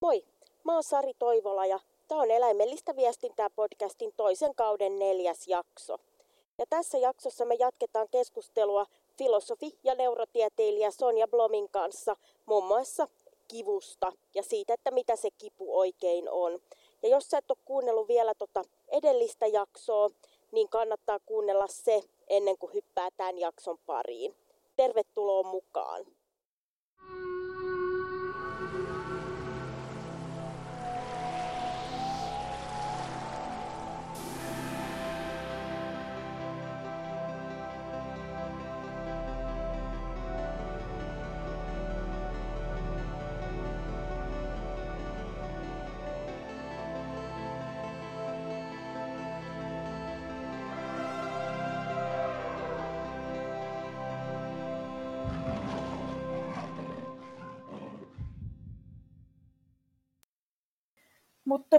Moi, mä oon Sari Toivola ja tämä on Eläimellistä viestintää podcastin toisen kauden neljäs jakso. Ja tässä jaksossa me jatketaan keskustelua filosofi ja neurotieteilijä Sonja Blomin kanssa muun muassa kivusta ja siitä, että mitä se kipu oikein on. Ja jos sä et ole kuunnellut vielä tota edellistä jaksoa, niin kannattaa kuunnella se ennen kuin hyppää tämän jakson pariin. Tervetuloa mukaan!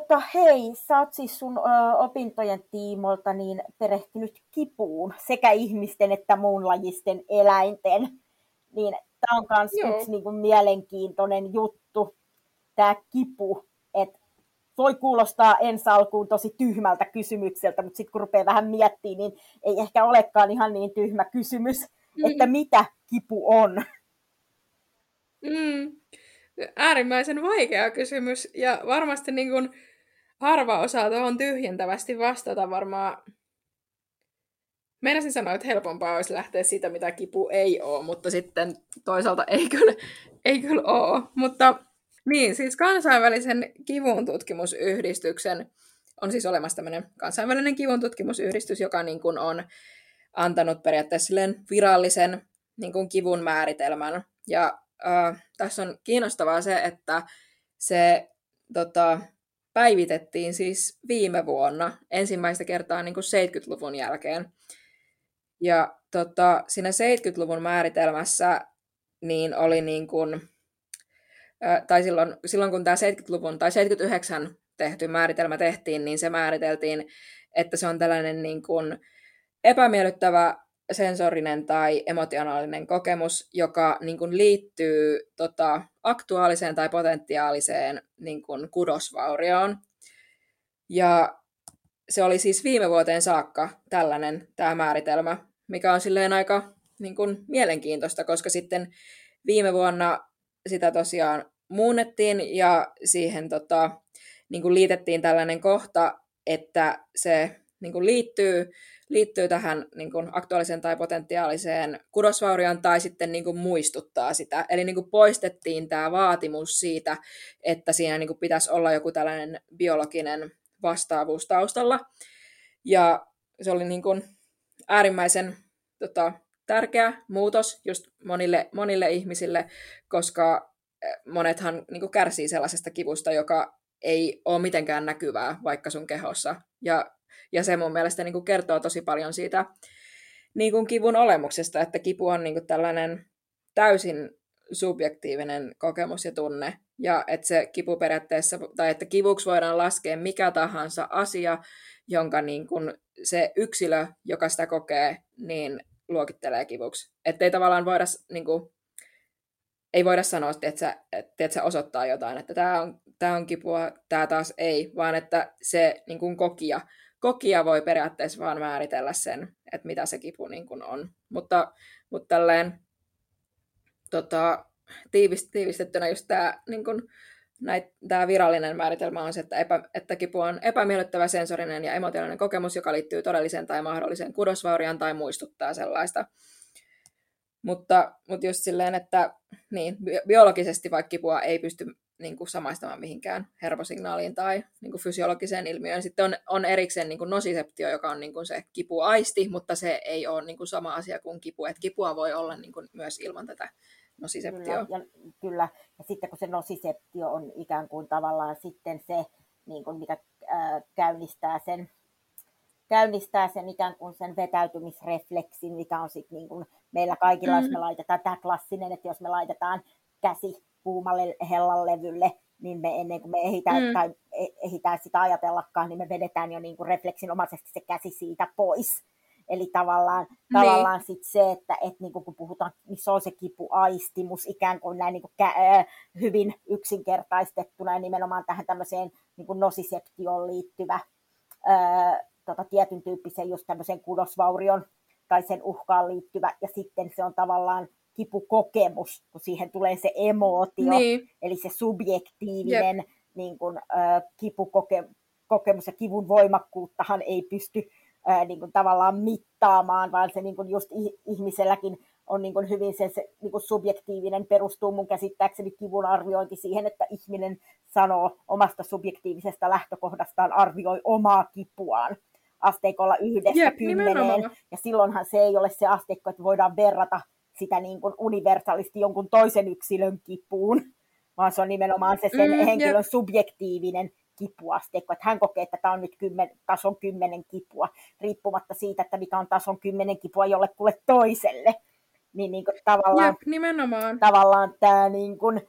Mutta hei, sä oot siis sun ö, opintojen tiimolta niin perehtynyt kipuun sekä ihmisten että muunlajisten eläinten. Niin tämä on myös yksi niin kuin, mielenkiintoinen juttu, tämä kipu. Et voi kuulostaa ensi alkuun tosi tyhmältä kysymykseltä, mutta sitten kun rupeaa vähän miettimään, niin ei ehkä olekaan ihan niin tyhmä kysymys, mm. että mitä kipu on. Mm äärimmäisen vaikea kysymys ja varmasti niin kuin harva osaa tuohon tyhjentävästi vastata varmaan. Meinasin sanoa, että helpompaa olisi lähteä siitä, mitä kipu ei ole, mutta sitten toisaalta ei kyllä, ei kyllä ole. Mutta niin, siis kansainvälisen kivun tutkimusyhdistyksen on siis olemassa tämmöinen kansainvälinen kivun tutkimusyhdistys, joka niin kuin on antanut periaatteessa virallisen niin kuin kivun määritelmän. Ja äh, tässä on kiinnostavaa se, että se tota, päivitettiin siis viime vuonna ensimmäistä kertaa niin kuin 70-luvun jälkeen. Ja tota, siinä 70-luvun määritelmässä niin oli niin kuin, tai silloin, silloin kun tämä 70-luvun tai 79 tehty määritelmä tehtiin, niin se määriteltiin, että se on tällainen niin kuin epämiellyttävä sensorinen tai emotionaalinen kokemus, joka niin kuin liittyy tota, aktuaaliseen tai potentiaaliseen niin kuin kudosvaurioon. Ja se oli siis viime vuoteen saakka tällainen tämä määritelmä, mikä on silleen aika niin kuin, mielenkiintoista, koska sitten viime vuonna sitä tosiaan muunnettiin ja siihen tota, niin kuin liitettiin tällainen kohta, että se niin kuin liittyy liittyy tähän niin kuin aktuaaliseen tai potentiaaliseen kudosvaurioon tai sitten niin kuin muistuttaa sitä. Eli niin kuin poistettiin tämä vaatimus siitä, että siinä niin kuin pitäisi olla joku tällainen biologinen vastaavuus taustalla. Ja se oli niin kuin äärimmäisen tota, tärkeä muutos just monille, monille ihmisille, koska eh, monethan niin kuin kärsii sellaisesta kivusta, joka ei ole mitenkään näkyvää vaikka sun kehossa. Ja ja se mun mielestä niin kuin kertoo tosi paljon siitä niin kuin kivun olemuksesta, että kipu on niin kuin tällainen täysin subjektiivinen kokemus ja tunne. Ja että se kipu periaatteessa, tai että kivuksi voidaan laskea mikä tahansa asia, jonka niin kuin se yksilö, joka sitä kokee, niin luokittelee kivuksi. Että ei tavallaan voida, niin kuin, ei voida sanoa, että että se osoittaa jotain, että tämä on, tämä on kipua, tämä taas ei, vaan että se niin kuin kokija kokija voi periaatteessa vaan määritellä sen, että mitä se kipu niin kuin on. Mutta, mutta tälleen tota, tiivist, tiivistettynä just tämä niin kuin, tämä virallinen määritelmä on se, että, epä, että kipu on epämiellyttävä sensorinen ja emotionaalinen kokemus, joka liittyy todelliseen tai mahdolliseen kudosvauriaan tai muistuttaa sellaista. Mutta, mutta just silleen, että niin, biologisesti vaikka kipua ei pysty niin kuin samaistamaan mihinkään hermosignaaliin tai niin kuin fysiologiseen ilmiöön. Sitten on, on erikseen niin kuin nosiseptio, joka on niin kuin se kipuaisti, mutta se ei ole niin kuin sama asia kuin kipu. Et kipua voi olla niin kuin myös ilman tätä nosiseptioa. Kyllä, ja, kyllä. ja sitten kun se nosiseptio on ikään kuin tavallaan sitten se, niin kuin mikä äh, käynnistää sen käynnistää sen ikään kuin sen vetäytymisrefleksin, mikä on sitten niin kuin meillä kaikilla, mm. jos me laitetaan tämä klassinen, että jos me laitetaan käsi kuumalle hellan levylle, niin me ennen kuin me ehditään, mm. tai e, ehditään sitä ajatellakaan, niin me vedetään jo niin kuin refleksinomaisesti se käsi siitä pois. Eli tavallaan, niin. tavallaan sit se, että et niinku kun puhutaan, niin se on se kipuaistimus ikään kuin näin niinku kä- hyvin yksinkertaistettuna ja nimenomaan tähän tämmöiseen niinku nosiseptioon liittyvä äh, tota, tietyn tyyppisen just tämmöisen kudosvaurion tai sen uhkaan liittyvä, ja sitten se on tavallaan kipukokemus, kun siihen tulee se emootio, niin. eli se subjektiivinen niin kun, äh, kipukokemus ja kivun voimakkuuttahan ei pysty ää, niin kuin tavallaan mittaamaan, vaan se niin kuin just ihmiselläkin on niin kuin hyvin se, se niin kuin subjektiivinen, perustuu mun käsittääkseni kivun arviointi siihen, että ihminen sanoo omasta subjektiivisesta lähtökohdastaan, arvioi omaa kipuaan asteikolla yhdestä Jep, kymmeneen. Nimenomaan. Ja silloinhan se ei ole se asteikko, että voidaan verrata sitä niin kuin universaalisti jonkun toisen yksilön kipuun, vaan se on nimenomaan se sen mm, henkilön jep. subjektiivinen kipuasteikko, että hän kokee, että tämä on nyt kymmen, tason kymmenen kipua, riippumatta siitä, että mikä on tason kymmenen kipua jollekulle toiselle. Niin, niin kuin tavallaan, Jep, nimenomaan. tavallaan tämä niin kuin,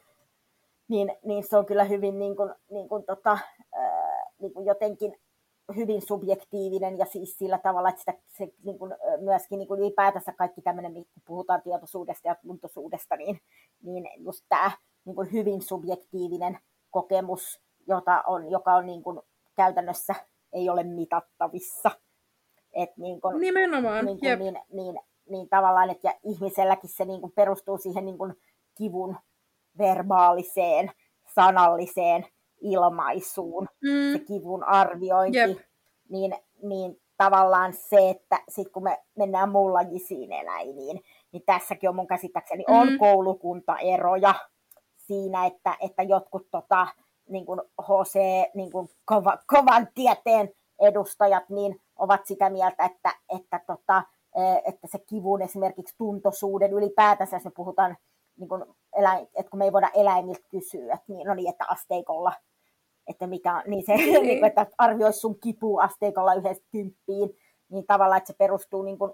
niin, niin se on kyllä hyvin niin kuin, niin kuin tota, ää, niin kuin jotenkin hyvin subjektiivinen ja siis sillä tavalla, että sitä, se niin kuin, myöskin niin kuin ylipäätänsä kaikki tämmöinen, kun puhutaan tietoisuudesta ja tuntoisuudesta, niin, niin just tämä niin kuin hyvin subjektiivinen kokemus jota on, joka on niin kuin käytännössä ei ole mitattavissa. Et niin kuin, Nimenomaan, niin, kuin, niin, niin, niin tavallaan, että ja ihmiselläkin se niin kuin perustuu siihen niin kuin kivun verbaaliseen, sanalliseen ilmaisuun, mm. se kivun arviointi, yep. niin, niin tavallaan se, että sit kun me mennään mullajisiin eläimiin, niin tässäkin on mun käsittääkseni mm. on koulukuntaeroja siinä, että, että jotkut tota, niin kuin HC, niin kuin kova, kovan tieteen edustajat, niin ovat sitä mieltä, että, että, tota, e, että se kivun esimerkiksi tuntosuuden ylipäätänsä, jos me puhutaan, niin kuin eläin, että kun me ei voida eläimiltä kysyä, että niin, no niin, että asteikolla, että mikä niin se, niin. niin kuin, että arvioisi sun kipua asteikolla yhdestä kymppiin, niin tavallaan, että se perustuu niin kuin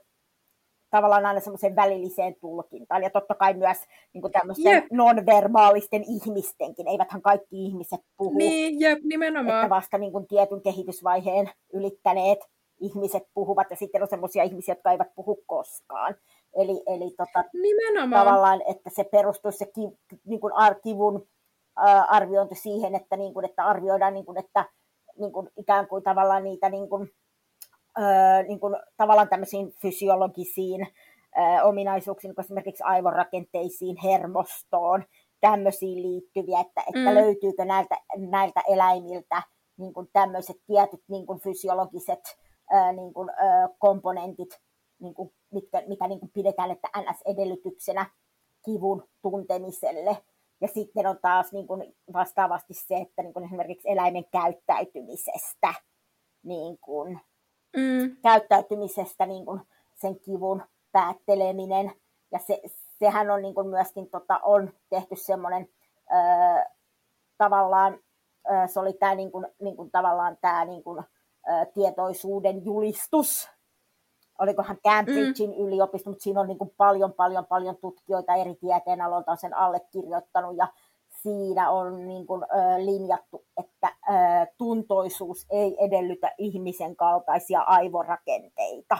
tavallaan aina semmoiseen välilliseen tulkintaan. Ja totta kai myös niin kuin tämmöisten yep. non-verbaalisten ihmistenkin, eiväthän kaikki ihmiset puhu. Niin, jep, nimenomaan. Että vasta niin kuin tietyn kehitysvaiheen ylittäneet ihmiset puhuvat, ja sitten on semmoisia ihmisiä, jotka eivät puhu koskaan. Eli, eli tota, nimenomaan. tavallaan, että se perustuisi se ki, niin kuin kivun arviointi siihen, että, niin kuin, että arvioidaan, niin kuin, että niin kuin, ikään kuin tavallaan niitä niin kuin, niin kuin, tavallaan tämmöisiin fysiologisiin ominaisuuksiin, niin esimerkiksi aivorakenteisiin, hermostoon, tämmöisiin liittyviä, että, että mm. löytyykö näiltä, näiltä eläimiltä niin kuin tämmöiset tietyt niin kuin fysiologiset niin kuin, komponentit, niin kuin, mitkä, mitä niin kuin pidetään että NS-edellytyksenä kivun tuntemiselle. Ja sitten on taas niin kuin vastaavasti se, että niin kuin esimerkiksi eläimen käyttäytymisestä niin kuin, mm. käyttäytymisestä niin kuin sen kivun päätteleminen. Ja se, sehän on niin kuin myöskin tota, on tehty semmoinen öö, tavallaan, öö, se oli tämä niin kuin, niin kuin, tavallaan tämä niin kuin, öö, tietoisuuden julistus, olikohan Cambridgein mm. yliopisto, mutta siinä on niin kuin paljon, paljon, paljon tutkijoita eri tieteenaloilta on sen allekirjoittanut, ja siinä on niin kuin, ö, linjattu, että ö, tuntoisuus ei edellytä ihmisen kaltaisia aivorakenteita,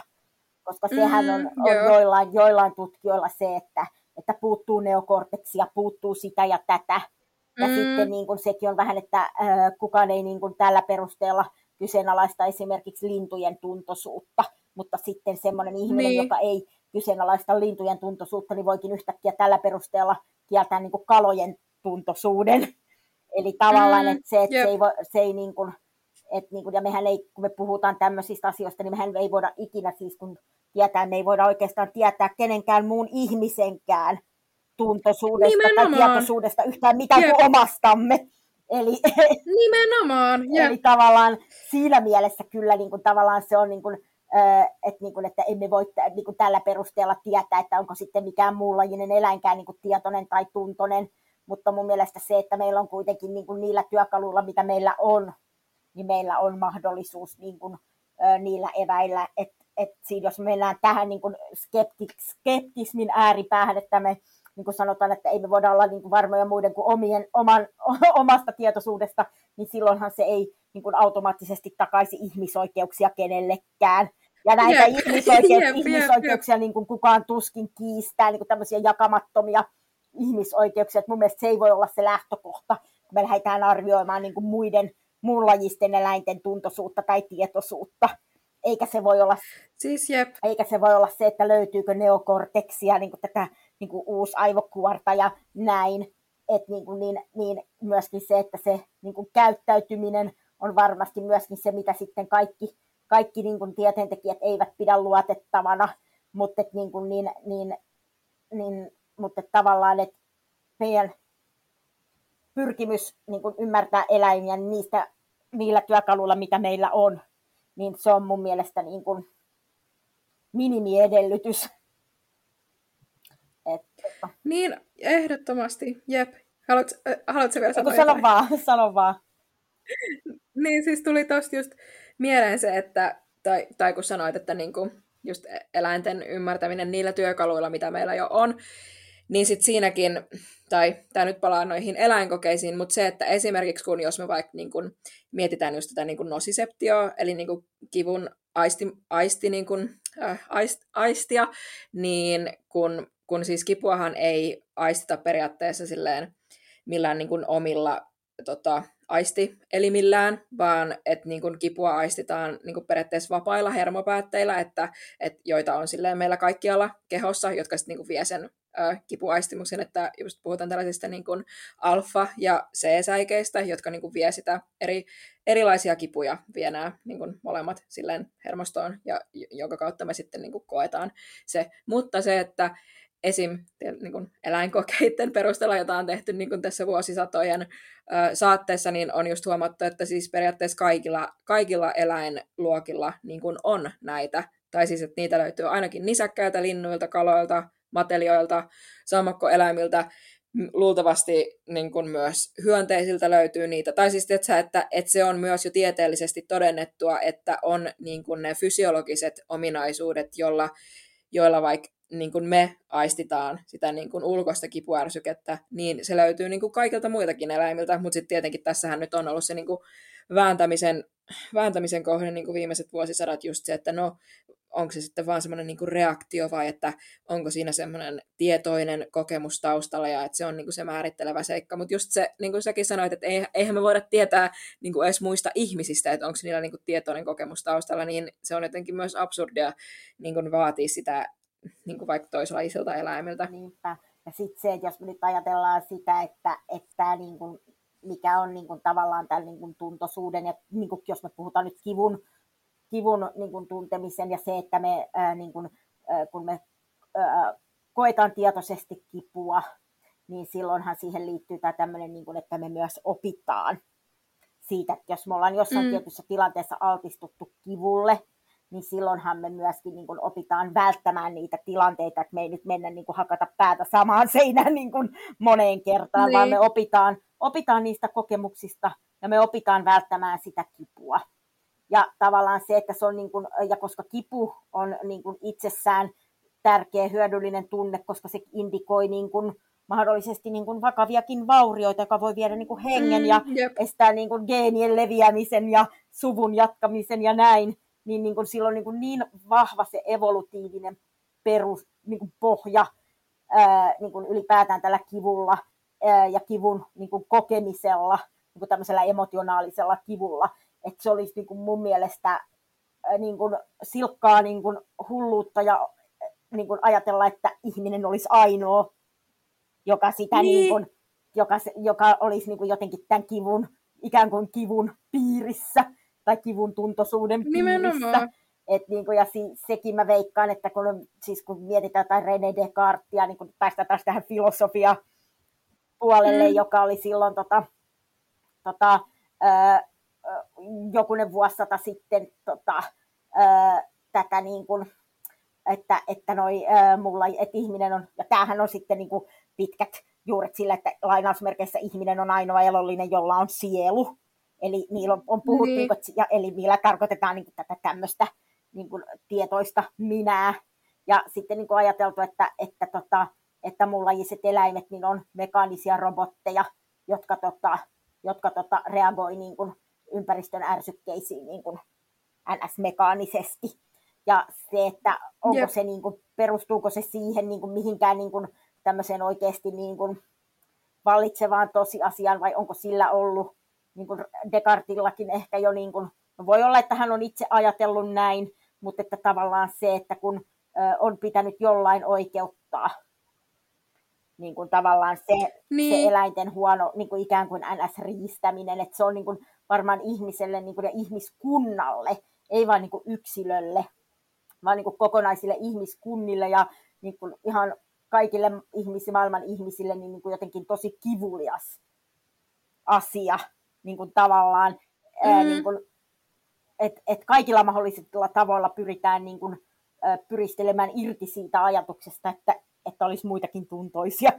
koska sehän mm, on, on joillain, joillain tutkijoilla se, että, että puuttuu neokorteksia, puuttuu sitä ja tätä. Ja mm. sitten niin kuin, sekin on vähän, että ö, kukaan ei niin kuin, tällä perusteella kyseenalaista esimerkiksi lintujen tuntoisuutta, mutta sitten semmoinen ihminen, niin. joka ei kyseenalaista lintujen tuntoisuutta, niin voikin yhtäkkiä tällä perusteella kieltää niin kalojen tuntoisuuden. Eli tavallaan, mm, että se, että se ei, vo, se ei niin kuin, että niin kuin, ja mehän ei, kun me puhutaan tämmöisistä asioista, niin mehän ei voida ikinä siis, kun tietää, me ei voida oikeastaan tietää kenenkään muun ihmisenkään tuntoisuudesta Nimenomaan. tai tietoisuudesta yhtään mitään kuin omastamme. Eli, Nimenomaan. Eli tavallaan siinä mielessä kyllä niin kuin, tavallaan se on niin kuin, että, niin kuin, että emme voi niin kuin tällä perusteella tietää, että onko sitten mikään muunlajinen eläinkään niin kuin tietoinen tai tuntonen, mutta mun mielestä se, että meillä on kuitenkin niin kuin niillä työkaluilla, mitä meillä on, niin meillä on mahdollisuus niin kuin, niillä eväillä, että et jos mennään tähän niin kuin skeptik, skeptismin ääripäähän, että me niin kuin sanotaan, että ei me voida olla niin kuin varmoja muiden kuin omien, oman, omasta tietoisuudesta, niin silloinhan se ei niin kuin automaattisesti takaisi ihmisoikeuksia kenellekään. Ja näitä Jep, ihmisoikeuksia, jep, jep, ihmisoikeuksia niin kuin kukaan tuskin kiistää, niin kuin tämmöisiä jakamattomia ihmisoikeuksia. Että mun mielestä se ei voi olla se lähtökohta, kun me lähdetään arvioimaan niin kuin muiden muunlajisten eläinten tuntosuutta tai tietoisuutta. Eikä se voi olla, Siis jep. eikä se voi olla se, että löytyykö neokorteksia, niin kuin tätä niin kuin uusi aivokuorta ja näin. Et niin, kuin niin, niin myöskin se, että se niin kuin käyttäytyminen on varmasti myöskin se, mitä sitten kaikki, kaikki niin kuin tieteentekijät eivät pidä luotettavana, mutta et niin kuin niin, niin, niin, mutta et tavallaan, että meidän pyrkimys niin kuin ymmärtää eläimiä niistä, niillä työkaluilla, mitä meillä on, niin se on mun mielestä niin kuin minimiedellytys. Et, Niin, ehdottomasti, jep. Haluatko, äh, haluatko vielä sanoa sano vaan, sano vaan. Niin, siis tuli tosta just mieleen se, että, tai, tai kun sanoit, että niinku, just eläinten ymmärtäminen niillä työkaluilla, mitä meillä jo on, niin sitten siinäkin, tai tämä nyt palaa noihin eläinkokeisiin, mutta se, että esimerkiksi kun jos me vaikka niin kun mietitään just tätä niin kun nosiseptioa, eli niin kun kivun aisti, aisti, niin kun, äh, aist, aistia, niin kun, kun siis kipuahan ei aistita periaatteessa silleen millään niin kun omilla tota, aistielimillään, vaan että niin kun kipua aistitaan niin kun periaatteessa vapailla hermopäätteillä, että, et, joita on silleen meillä kaikkialla kehossa, jotka sitten niin vie sen ö, kipuaistimuksen, että just puhutaan tällaisista niin kun alfa- ja C-säikeistä, jotka niin kun vie sitä eri, erilaisia kipuja, vie nämä niin kun molemmat silleen hermostoon, ja jonka kautta me sitten niin kun koetaan se. Mutta se, että esim. Niin kuin eläinkokeiden perusteella, jota on tehty niin kuin tässä vuosisatojen ö, saatteessa, niin on just huomattu, että siis periaatteessa kaikilla, kaikilla eläinluokilla niin kuin on näitä. Tai siis, että niitä löytyy ainakin nisäkkäiltä, linnuilta, kaloilta, matelioilta, sammakkoeläimiltä, luultavasti niin kuin myös hyönteisiltä löytyy niitä. Tai siis että, että, että se on myös jo tieteellisesti todennettua, että on niin kuin ne fysiologiset ominaisuudet, jolla, joilla vaikka niin kuin me aistitaan sitä niin kuin ulkoista kipuärsykettä, niin se löytyy niin kuin kaikilta muiltakin eläimiltä, mutta sitten tietenkin tässähän nyt on ollut se niin kuin vääntämisen, vääntämisen kohde niin kuin viimeiset vuosisadat just se, että no onko se sitten vaan semmoinen niin reaktio vai että onko siinä semmoinen tietoinen kokemus taustalla ja että se on niin kuin se määrittelevä seikka. Mutta just se, niin kuin säkin sanoit, että eihän me voida tietää niin kuin edes muista ihmisistä, että onko niillä niin kuin tietoinen kokemus taustalla, niin se on jotenkin myös absurdia niin kuin vaatii sitä niin kuin vaikka toislaisilta eläimiltä. Niinpä. Ja sitten se, että jos me nyt ajatellaan sitä, että, että niin kuin, mikä on niin kuin, tavallaan tämän niin kuin, tuntosuuden, ja niin kuin, jos me puhutaan nyt kivun, kivun niin kuin, tuntemisen ja se, että me, ää, niin kuin, ää, kun me ää, koetaan tietoisesti kipua, niin silloinhan siihen liittyy tämä tämmöinen, niin kuin, että me myös opitaan siitä, että jos me ollaan jossain mm. tietyssä tilanteessa altistuttu kivulle, niin silloinhan me myöskin niin kuin opitaan välttämään niitä tilanteita, että me ei nyt mennä niin kuin hakata päätä samaan seinään niin kuin moneen kertaan, niin. vaan me opitaan, opitaan niistä kokemuksista ja me opitaan välttämään sitä kipua. Ja tavallaan se, että se on niin kuin, ja koska kipu on niin kuin itsessään tärkeä, hyödyllinen tunne, koska se indikoi niin kuin mahdollisesti niin kuin vakaviakin vaurioita, joka voi viedä niin kuin hengen mm, ja jep. estää niin kuin geenien leviämisen ja suvun jatkamisen ja näin, niin, niin kuin silloin niin, kuin niin vahva se evolutiivinen perus, niin kuin pohja ää, niin kuin ylipäätään tällä kivulla ää, ja kivun niin kuin kokemisella, niin kuin tämmöisellä emotionaalisella kivulla, että se olisi niin kuin mun mielestä ää, niin kuin silkkaa niin kuin hulluutta ja niin kuin ajatella, että ihminen olisi ainoa, joka sitä niin. Niin kuin, joka, joka olisi niin kuin jotenkin tämän kivun, ikään kuin kivun piirissä tai kivun tuntoisuuden piirissä. Et niin kuin, ja si, sekin mä veikkaan, että kun, siis kun mietitään jotain René Descartesia, niin kun päästään taas tähän filosofia puolelle, mm. joka oli silloin tota, tota, ää, jokunen vuosisata sitten tota, ää, tätä niin kuin, että, että, noi, ää, mulla, että ihminen on, ja tämähän on sitten niin kuin pitkät juuret sillä, että lainausmerkeissä ihminen on ainoa elollinen, jolla on sielu. Eli niillä on, on puhuttu, niin. niin ja, eli niillä tarkoitetaan niin kuin, tätä tämmöistä niin kuin, tietoista minää. Ja sitten niin kuin ajateltu, että, että, tota, että muunlajiset eläimet niin on mekaanisia robotteja, jotka, tota, jotka tota, reagoi niin kuin, ympäristön ärsykkeisiin niin kuin, ns-mekaanisesti. Ja se, että onko Jep. se, niin kuin, perustuuko se siihen niin kuin, mihinkään niin kuin, tämmöiseen oikeasti niin kuin, vallitsevaan tosiasiaan, vai onko sillä ollut, niin kuin Descartillakin ehkä jo, niin kuin, no voi olla, että hän on itse ajatellut näin, mutta että tavallaan se, että kun on pitänyt jollain oikeuttaa niin kuin tavallaan se, Niin. se eläinten huono niin kuin ikään kuin NS-riistäminen, että se on niin kuin varmaan ihmiselle niin kuin ja ihmiskunnalle, ei vain niin kuin yksilölle, vaan niin kuin kokonaisille ihmiskunnille ja niin kuin ihan kaikille ihmisi, maailman ihmisille niin, niin kuin jotenkin tosi kivulias asia niin kuin tavallaan, mm. ää, Mm. niin kuin, että et kaikilla mahdollisilla tavoilla pyritään niin kuin, ää, pyristelemään irti siitä ajatuksesta, että, että olisi muitakin tuntoisia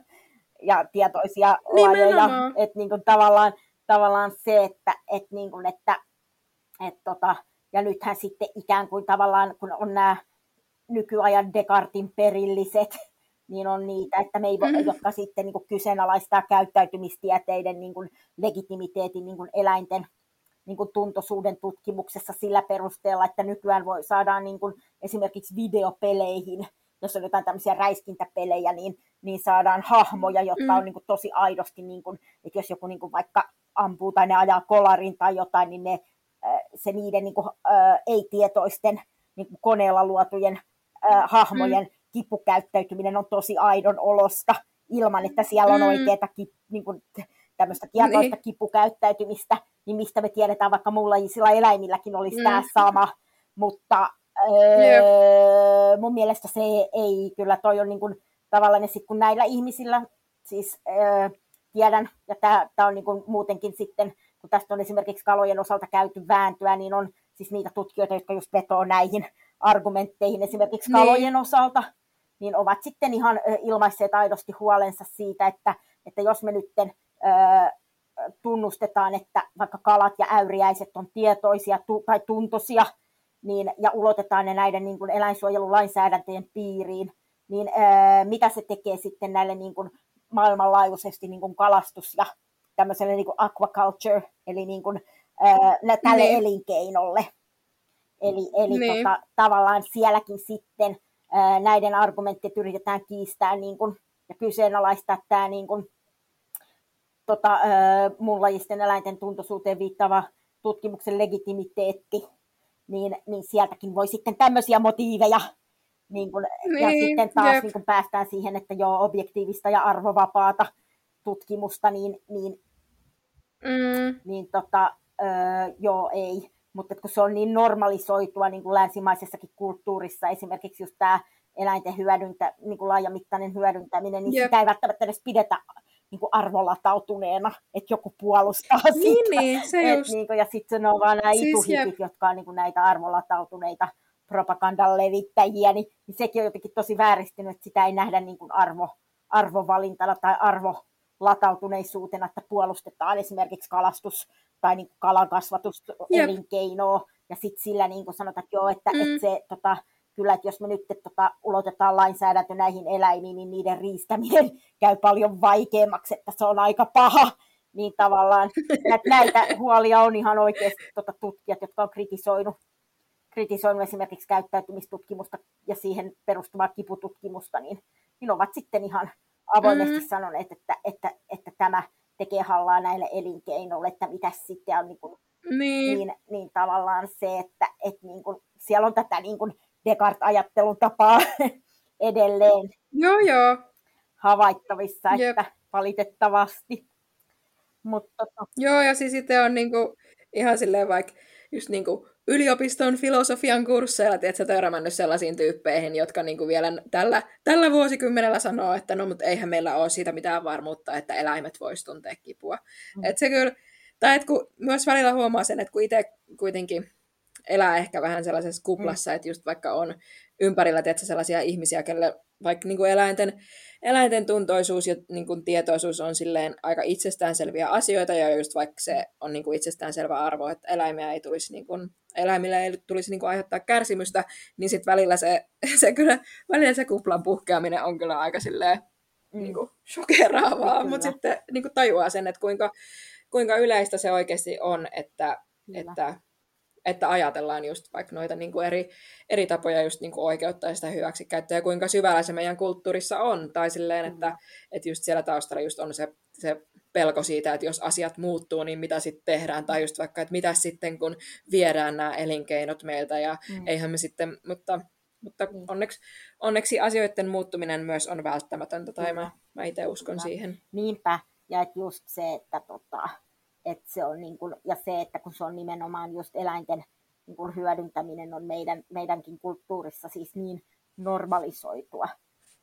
ja tietoisia lajeja. Että niin kuin, tavallaan, tavallaan se, että, että, niin kuin, että et, tota, ja nythän sitten ikään kuin tavallaan, kun on nämä nykyajan Descartin perilliset, niin on niitä, että me ei voi, Mhm. jotka sitten niin kuin kyseenalaistaa käyttäytymistieteiden niin kuin legitimiteetin niin kuin eläinten niin kuin tuntoisuuden tutkimuksessa sillä perusteella, että nykyään voi saadaan niin kuin esimerkiksi videopeleihin, jos on jotain tämmöisiä räiskintäpelejä, niin, niin saadaan hahmoja, jotka Mm. on niin kuin tosi aidosti, niin kuin, että jos joku niin kuin vaikka ampuu tai ne ajaa kolarin tai jotain, niin ne, äh, se niiden niin kuin, äh, ei-tietoisten niin kuin koneella luotujen äh, hahmojen mm. Kipukäyttäytyminen on tosi aidon olosta ilman, että siellä on Mm. oikeaa ki, niin kuin, tämmöistä tietoista Niin. kipukäyttäytymistä, niin mistä me tiedetään, vaikka muunlajisilla eläimilläkin olisi Mm. tämä sama, mutta öö, mun mielestä se ei kyllä, toi on niin kuin, tavallaan, sit kun näillä ihmisillä, siis öö, tiedän, ja tämä on niin kuin muutenkin sitten, kun tästä on esimerkiksi kalojen osalta käyty vääntöä, niin on siis niitä tutkijoita, jotka just vetoo näihin argumentteihin esimerkiksi Niin. kalojen osalta, niin ovat sitten ihan ilmaisseet aidosti huolensa siitä, että, että jos me ö, tunnustetaan, että vaikka kalat ja äyriäiset on tietoisia tai tuntoisia, niin, ja ulotetaan ne näiden niin kuin eläinsuojelulainsäädäntöjen piiriin, niin ö, mitä se tekee sitten näille niin kuin maailmanlaajuisesti niin kuin kalastus- ja tämmöiselle niin kuin aquaculture, eli niin kuin, ö, tälle Niin. elinkeinolle. Eli, eli Niin. tota, tavallaan sielläkin sitten ää, näiden argumentit yritetään kiistää niin kuin, ja kyseenalaistaa tämä niin kuin, tota, ää, muunlajisten eläinten tuntoisuuteen viittava tutkimuksen legitimiteetti, niin, niin sieltäkin voi sitten tämmöisiä motiiveja, niin kuin, ja Niin, sitten taas jep. niin kuin päästään siihen, että joo, objektiivista ja arvovapaata tutkimusta, niin, niin Mm. niin tota, öö, joo ei. Mutta kun se on niin normalisoitua niin kuin länsimaisessakin kulttuurissa, esimerkiksi just tämä eläinten hyödyntä, niin kuin laajamittainen hyödyntäminen, niin Jep. sitä ei välttämättä edes pidetä niin kuin arvolatautuneena, että joku puolustaa Niin, sitä. niin, se Et just. niin kuin, ja sitten ne on vaan nämä Siis ituhipit, jotka on niin kuin näitä arvolatautuneita propagandan levittäjiä, niin, niin sekin on jotenkin tosi vääristynyt, että sitä ei nähdä niin kuin arvo, arvovalintana tai arvolatautuneisuutena, että puolustetaan esimerkiksi kalastus tai niin kuin kalankasvatus elinkeinoa, ja sitten sillä niin kuin sanotaan, että joo, että, Mm. että se tota, kyllä, että jos me nyt tota, ulotetaan lainsäädäntö näihin eläimiin, niin niiden riistäminen käy paljon vaikeammaksi, että se on aika paha. Niin tavallaan että näitä huolia on ihan oikeasti tota, tutkijat, jotka on kritisoinut, kritisoinut esimerkiksi käyttäytymistutkimusta ja siihen perustuvaa kipututkimusta, niin, niin ovat sitten ihan avoimesti Mm. sanoneet, että, että, että tämä tekee hallaa näille elinkeinoille, että mitä sitten on niin kuin Niin. niin, niin tavallaan se, että et niin kun, siellä on tätä niin kun Descartes-ajattelun tapaa edelleen Joo, joo. havaittavissa, Jep. että valitettavasti. Mutta tota, Joo, ja siis itse on niinku, ihan silleen vaikka just niinku yliopiston filosofian kursseilla, tiedätkö, törmännyt sellaisiin tyyppeihin, jotka niinku vielä tällä, tällä vuosikymmenellä sanoo, että no, mutta eihän meillä ole siitä mitään varmuutta, että eläimet vois tuntea kipua. Mm. Et se kyllä, tai et kun myös välillä huomaa sen, että kun itse kuitenkin elää ehkä vähän sellaisessa kuplassa, mm. että just vaikka on ympärillä tiedätkö, sellaisia ihmisiä, kelle vaikka niin kuin eläinten, eläinten tuntoisuus ja niin kuin tietoisuus on silleen aika itsestäänselviä asioita, ja just vaikka se on niin kuin itsestäänselvä arvo, että eläimiä ei tulisi, niin kuin, eläimille ei tulisi niin kuin aiheuttaa kärsimystä, niin sitten välillä se, se kyllä, välillä se kuplan puhkeaminen on kyllä aika silleen mm, niin kuin shokeraavaa, Kyllä. mutta sitten niin kuin tajuaa sen, että kuinka, kuinka yleistä se oikeasti on, että, kyllä. että että ajatellaan just vaikka noita niin kuin eri, eri tapoja just niin kuin oikeuttaa sitä hyväksikäyttöä ja kuinka syvällä se meidän kulttuurissa on. Tai silleen, että, että just siellä taustalla just on se, se pelko siitä, että jos asiat muuttuu, niin mitä sitten tehdään, tai just vaikka, että mitä sitten, kun viedään nämä elinkeinot meiltä, ja mm. eihän me sitten, mutta, mutta mm. onneksi, onneksi asioiden muuttuminen myös on välttämätöntä, tai mä, mä itse uskon Kyllä. siihen. Niinpä, ja just se, että tota, että se on niin kuin, ja se, että kun se on nimenomaan just eläinten niin kuin hyödyntäminen on meidän, meidänkin kulttuurissa siis niin normalisoitua,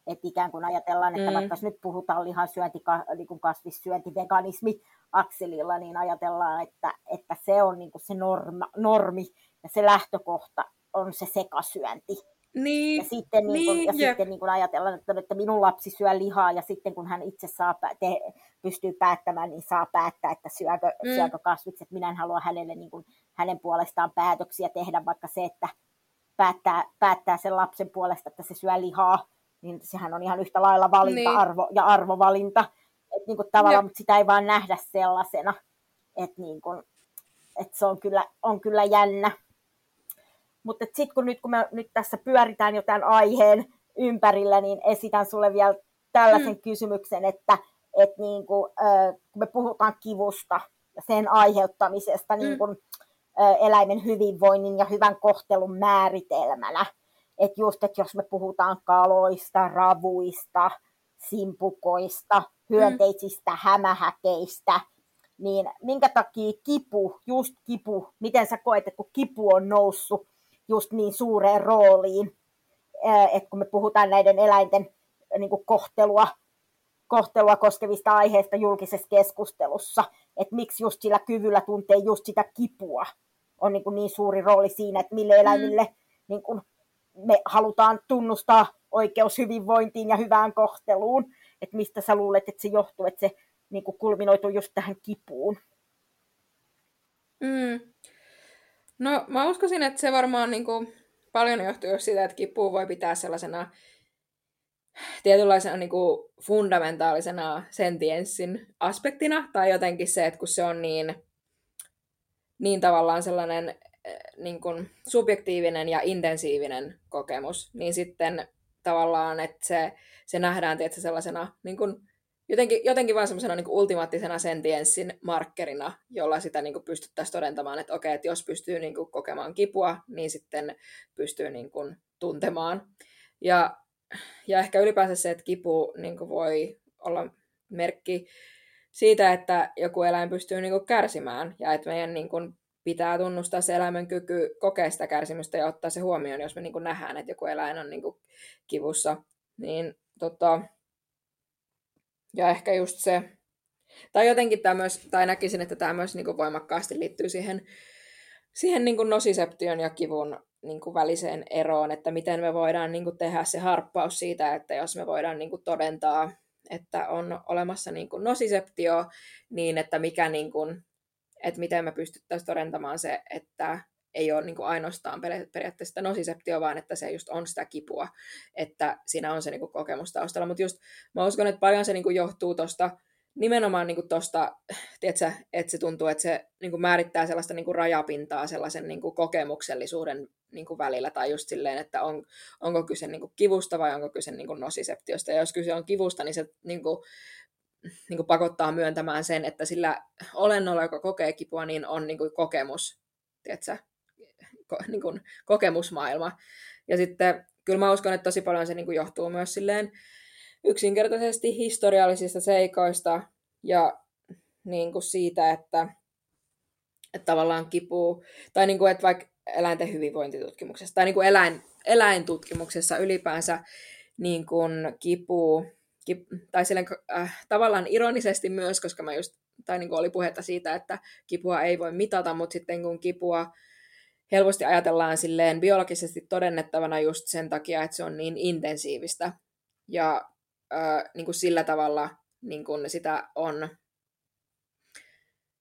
että ikään kuin ajatellaan, että mm. vaikka nyt puhutaan lihansyönti, niin kasvissyönti, veganismi akselilla, niin ajatellaan, että, että se on niin kuin se norma, normi ja se lähtökohta on se sekasyönti. Niin, ja sitten, niin kun, niin, ja sitten niin kun ajatellaan, että, että minun lapsi syö lihaa ja sitten kun hän itse saa te, pystyy päättämään, niin saa päättää, että syökö, mm. syökö kasvikset. Minä en halua hänelle niin kun, hänen puolestaan päätöksiä tehdä, vaikka se, että päättää, päättää sen lapsen puolesta, että se syö lihaa, niin sehän on ihan yhtä lailla valinta niin. arvo, ja arvovalinta. Et niin kuin tavallaan, mutta sitä ei vaan nähdä sellaisena, että niin kuin, että se on kyllä, on kyllä jännä. Mutta sitten kun nyt kun me nyt tässä pyöritään jo tämän aiheen ympärillä, niin esitän sulle vielä tällaisen mm. kysymyksen, että et niin kuin, kun me puhutaan kivusta ja sen aiheuttamisesta mm. niin kuin, eläimen hyvinvoinnin ja hyvän kohtelun määritelmänä, että just, että jos me puhutaan kaloista, ravuista, simpukoista, hyönteisistä, mm. hämähäkeistä, niin minkä takia kipu, just kipu, miten sä koet, että kun kipu on noussut just niin suureen rooliin, että kun me puhutaan näiden eläinten niin kuin kohtelua, kohtelua koskevista aiheista julkisessa keskustelussa, että miksi just sillä kyvyllä tuntee just sitä kipua on niin, kuin niin suuri rooli siinä, että mille eläimille mm. niin kuin me halutaan tunnustaa oikeus hyvinvointiin ja hyvään kohteluun, että mistä sä luulet, että se johtuu, että se niin kuin kulminoituu just tähän kipuun. Mm. No mä uskoisin, että se varmaan niin kuin, paljon johtuu siitä, että kipu voi pitää sellaisena tietynlaisena niin kuin fundamentaalisena sentienssin aspektina, tai jotenkin se, että kun se on niin, niin tavallaan sellainen eh, niin kuin subjektiivinen ja intensiivinen kokemus, niin sitten tavallaan, että se, se nähdään tietysti sellaisena niin kuin jotenkin, jotenkin vaan semmoisena niin ultimaattisena sentienssin markkerina, jolla sitä niin kuin pystyttäisiin todentamaan, että okei, että jos pystyy niin kuin kokemaan kipua, niin sitten pystyy niin kuin tuntemaan. Ja, ja ehkä ylipäänsä se, että kipu niin kuin voi olla merkki siitä, että joku eläin pystyy niin kuin kärsimään ja että meidän niin kuin pitää tunnustaa se eläimen kyky kokea sitä kärsimystä ja ottaa se huomioon, jos me niin kuin nähdään, että joku eläin on niin kuin kivussa. Niin tota, ja ehkä just se, tai jotenkin tämä myös, tai näkisin, että tämä myös niin kuin voimakkaasti liittyy siihen, siihen niin kuin nosiseption ja kivun niin kuin väliseen eroon, että miten me voidaan niin kuin tehdä se harppaus siitä, että jos me voidaan niin kuin todentaa, että on olemassa niin kuin nosiseptio, niin että mikä niin kuin, että miten me pystyttäisiin todentamaan se, että ei ole niin kuin ainoastaan periaatteessa sitä nosiseptio, vaan että se just on sitä kipua, että siinä on se niin kuin kokemus taustalla. Mutta just mä uskon, että paljon se niin kuin johtuu tuosta nimenomaan niin tuosta, että se tuntuu, että se niin kuin määrittää sellaista niin kuin rajapintaa sellaisen niin kuin kokemuksellisuuden niin kuin välillä, tai just silleen, että on, onko kyse niin kuin kivusta vai onko kyse niin kuin nosiseptiosta. Ja jos kyse on kivusta, niin se niin kuin, niin kuin pakottaa myöntämään sen, että sillä olennolla, joka kokee kipua, niin on niin kuin kokemus, tiedätkö, ko, niin kuin, kokemusmaailma. Ja sitten kyllä mä uskon, että tosi paljon se niin kuin johtuu myös silleen yksinkertaisesti historiallisista seikoista ja niin kuin siitä, että, että tavallaan kipuu, tai niin kuin, että vaikka eläinten hyvinvointitutkimuksessa, tai niin kuin eläin, eläintutkimuksessa ylipäänsä niin kuin kipuu, kip, tai silleen, äh, tavallaan ironisesti myös, koska mä just, tai niin kuin oli puhetta siitä, että kipua ei voi mitata, mutta sitten kun kipua helposti ajatellaan silleen biologisesti todennettavana just sen takia, että se on niin intensiivistä. Ja äh, niin kuin sillä tavalla niin kuin sitä on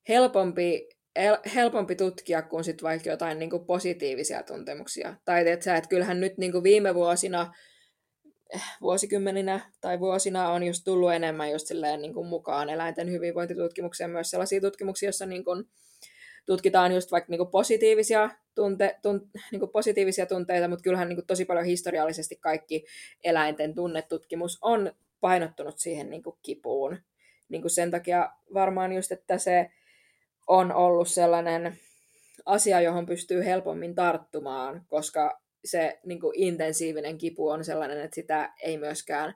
helpompi, el, helpompi tutkia kuin sit vaikka jotain niin kuin positiivisia tuntemuksia. Tai että, että kyllähän nyt niin kuin viime vuosina, eh, vuosikymmeninä tai vuosina on just tullut enemmän just silleen niin kuin mukaan eläinten hyvinvointitutkimukseen myös sellaisia tutkimuksia, joissa niin kuin tutkitaan just vaikka niin kuin positiivisia tunte, tun, niin kuin positiivisia tunteita, mutta kyllähän niin kuin tosi paljon historiallisesti kaikki eläinten tunnetutkimus on painottunut siihen niin kuin kipuun. Niin kuin sen takia varmaan just, että se on ollut sellainen asia, johon pystyy helpommin tarttumaan, koska se niin kuin intensiivinen kipu on sellainen, että sitä ei myöskään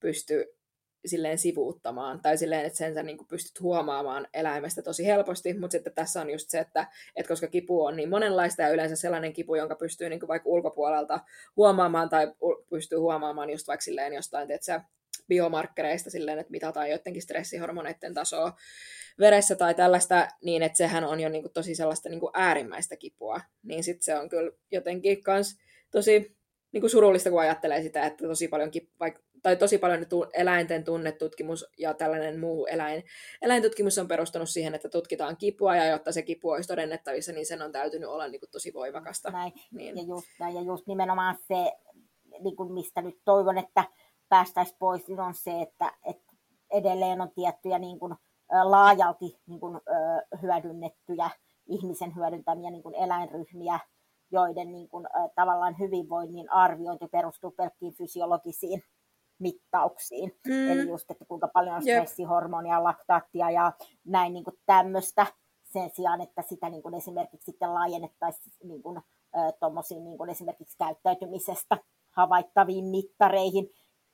pysty silleen sivuuttamaan, tai silleen, että sen sä niin kuin pystyt huomaamaan eläimestä tosi helposti, mutta sitten tässä on just se, että, että koska kipu on niin monenlaista ja yleensä sellainen kipu, jonka pystyy niin kuin vaikka ulkopuolelta huomaamaan tai pystyy huomaamaan just vaikka silleen jostain, että se biomarkkereista silleen, että mitataan joidenkin stressihormoneiden tasoa veressä tai tällaista, niin että sehän on jo niin kuin tosi sellaista niin kuin äärimmäistä kipua, niin sitten se on kyllä jotenkin kans tosi niin kuin surullista, kun ajattelee sitä, että tosi paljon, vaikka, tai tosi paljon eläinten tunnetutkimus ja tällainen muu eläin, eläintutkimus on perustunut siihen, että tutkitaan kipua, ja jotta se kipu olisi todennettavissa, niin sen on täytynyt olla niin kuin tosi voimakasta. Näin. Niin. Ja, just, ja just nimenomaan se, niin kuin mistä nyt toivon, että päästäisiin pois, niin on se, että, että edelleen on tiettyjä niin kuin, laajalti niin kuin, hyödynnettyjä ihmisen hyödyntämiä niin kuin eläinryhmiä, joiden niin kuin, tavallaan hyvinvoinnin arviointi perustuu pelkkiin fysiologisiin mittauksiin. Mm. Eli just, että kuinka paljon on stressihormonia, laktaattia ja näin niin kuin tämmöistä sen sijaan, että sitä niin kuin esimerkiksi sitten laajennettaisiin niin kuin, niin kuin esimerkiksi käyttäytymisestä havaittaviin mittareihin.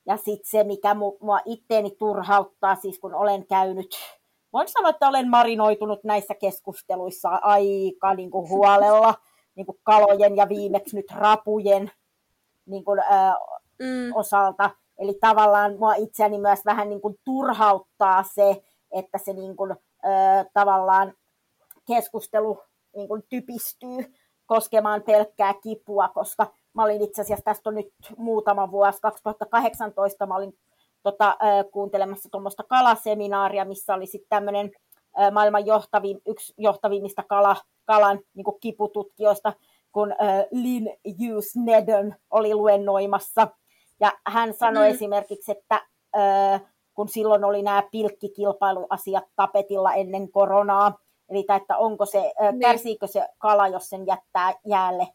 Ja sitten se, mikä mua itteeni turhauttaa, siis kun olen käynyt, voin sanoa, että olen marinoitunut näissä keskusteluissa aika niin kuin huolella, niin kuin kalojen ja viimeksi nyt rapujen niin kuin, ö, mm. osalta. Eli tavallaan mua itseäni myös vähän niin kuin turhauttaa se, että se niin kuin, ö, tavallaan keskustelu niin kuin typistyy koskemaan pelkkää kipua, koska mä olin itse asiassa, tästä on nyt muutama vuosi, 2018 mä olin tota, kuuntelemassa tuommoista kalaseminaaria, missä oli sitten tämmöinen maailman johtavi, yksi johtavimmista kala, kalan niin kuin kipututkijoista, kun Lynn Hughes Nedon oli luennoimassa. Ja hän sanoi mm. esimerkiksi, että äh, kun silloin oli nämä pilkkikilpailuasiat tapetilla ennen koronaa, eli että onko se, äh, niin. kärsiikö se kala, jos sen jättää jäälle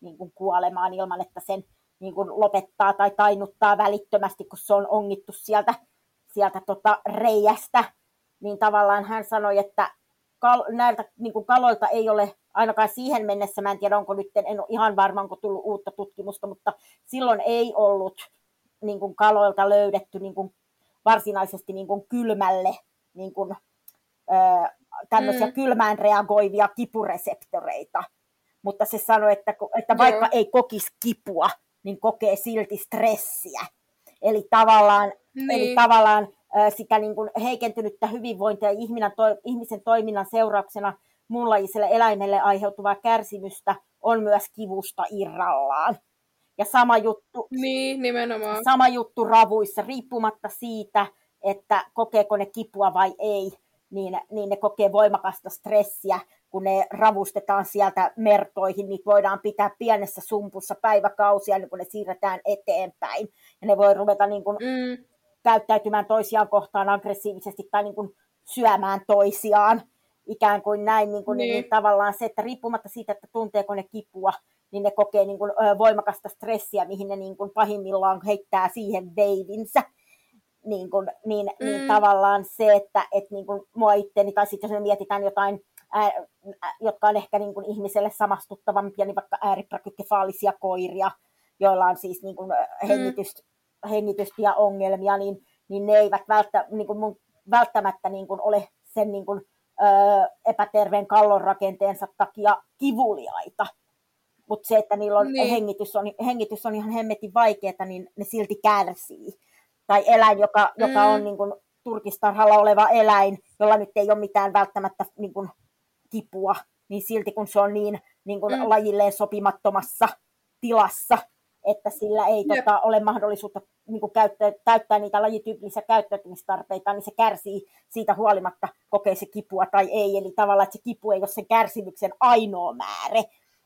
niin kuin kuolemaan ilman, että sen niin kuin lopettaa tai tainuttaa välittömästi, kun se on ongittu sieltä, sieltä tota reijästä, niin tavallaan hän sanoi, että kal- näiltä niin kuin kaloilta ei ole ainakaan siihen mennessä, mä en tiedä onko nyt, en ole ihan varma, onko tullut uutta tutkimusta, mutta silloin ei ollut niin kuin kaloilta löydetty niin kuin varsinaisesti niin kuin kylmälle niin kuin, ö, tämmöisiä mm. kylmään reagoivia kipureseptoreita mutta se sanoi, että, että vaikka Joo. ei kokisi kipua, niin kokee silti stressiä. Eli tavallaan, niin. eli tavallaan sitä niin kuin heikentynyttä hyvinvointia ihminen, to, ihmisen toiminnan seurauksena muunlajiselle eläimelle aiheutuvaa kärsimystä on myös kivusta irrallaan. Ja sama juttu, niin, nimenomaan. sama juttu ravuissa, riippumatta siitä, että kokeeko ne kipua vai ei, niin, niin ne kokee voimakasta stressiä, kun ne ravustetaan sieltä mertoihin, niin voidaan pitää pienessä sumpussa päiväkausia, niin kun ne siirretään eteenpäin. Ja ne voi ruveta niin kuin mm. käyttäytymään toisiaan kohtaan aggressiivisesti tai niin kuin syömään toisiaan. Ikään kuin näin, niin kuin, niin. Niin, tavallaan se, että riippumatta siitä, että tunteeko ne kipua, niin ne kokee niin kuin, voimakasta stressiä, mihin ne niin kuin, pahimmillaan heittää siihen veivinsä niin, kuin, niin, niin mm. niin tavallaan se, että et, niin kuin, mua itteni, tai sitten jos me mietitään jotain ää, jotka on ehkä niin kuin ihmiselle samastuttavampia, niin vaikka ääriprakykefaalisia koiria, joilla on siis niin kuin hengitys, mm. hengitystiä ongelmia, niin, niin ne eivät välttä, niin kuin mun, välttämättä niin kuin ole sen niin kuin, ö, epäterveen kallon rakenteensa takia kivuliaita. Mutta se, että niillä on, niin. hengitys, on, hengitys on ihan hemmetin vaikeaa, niin ne silti kärsii. Tai eläin, joka, mm. joka on niin kuin, turkistarhalla oleva eläin, jolla nyt ei ole mitään välttämättä niin kuin, kipua, niin silti kun se on niin, niin kuin mm. lajilleen sopimattomassa tilassa, että sillä ei tota, ole mahdollisuutta niin kuin käyttää, täyttää niitä lajityypillisiä käyttäytymistarpeita, niin se kärsii siitä huolimatta, kokee se kipua tai ei. Eli tavallaan, että se kipu ei ole sen kärsimyksen ainoa määrä.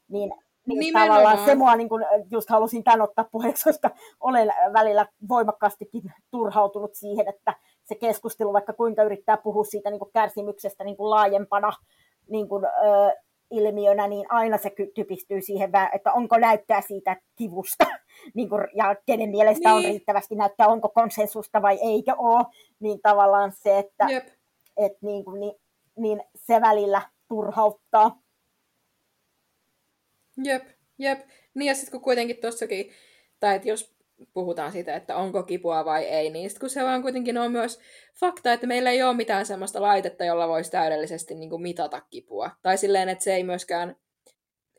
Niin, niin tavallaan se mua niin kuin just halusin tämän ottaa puheeksi, koska olen välillä voimakkaastikin turhautunut siihen, että se keskustelu, vaikka kuinka yrittää puhua siitä niin kuin kärsimyksestä niin kuin laajempana niin kuin, ö, ilmiönä, niin aina se typistyy siihen, että onko näyttää siitä kivusta, niin kuin, ja kenen mielestä niin. on riittävästi näyttää, onko konsensusta vai eikö ole, niin tavallaan se, että et niin, kuin, niin, niin se välillä turhauttaa. Jep, jep. Niin ja sitten kun kuitenkin tuossakin, tai että jos puhutaan siitä, että onko kipua vai ei, niin sitten kun se vaan kuitenkin on myös fakta, että meillä ei ole mitään sellaista laitetta, jolla voisi täydellisesti niin kuin mitata kipua. Tai silleen, että se ei myöskään,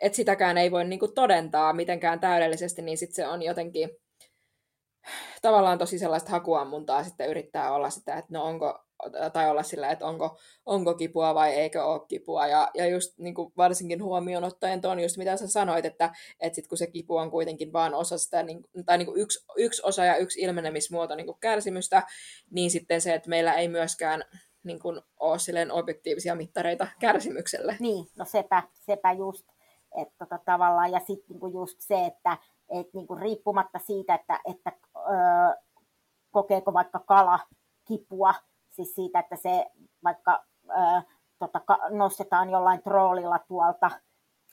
että sitäkään ei voi niin kuin todentaa mitenkään täydellisesti, niin sitten se on jotenkin tavallaan tosi sellaista hakuammuntaa sitten yrittää olla sitä, että no onko, tai olla sillä, että onko, onko kipua vai eikö ole kipua. Ja, ja just niin kuin varsinkin huomioon ottaen tuon just mitä sä sanoit, että, että sit kun se kipu on kuitenkin vaan osa sitä, niin, tai niin kuin yksi, yksi osa ja yksi ilmenemismuoto niin kuin kärsimystä, niin sitten se, että meillä ei myöskään niin kuin ole silleen objektiivisia mittareita kärsimykselle. Niin, no sepä, sepä just. Että tota, tavallaan, ja sitten niin just se, että et, niin kuin riippumatta siitä, että, että öö, kokeeko vaikka kala kipua, siis siitä, että se vaikka ää, tota, nostetaan jollain troolilla tuolta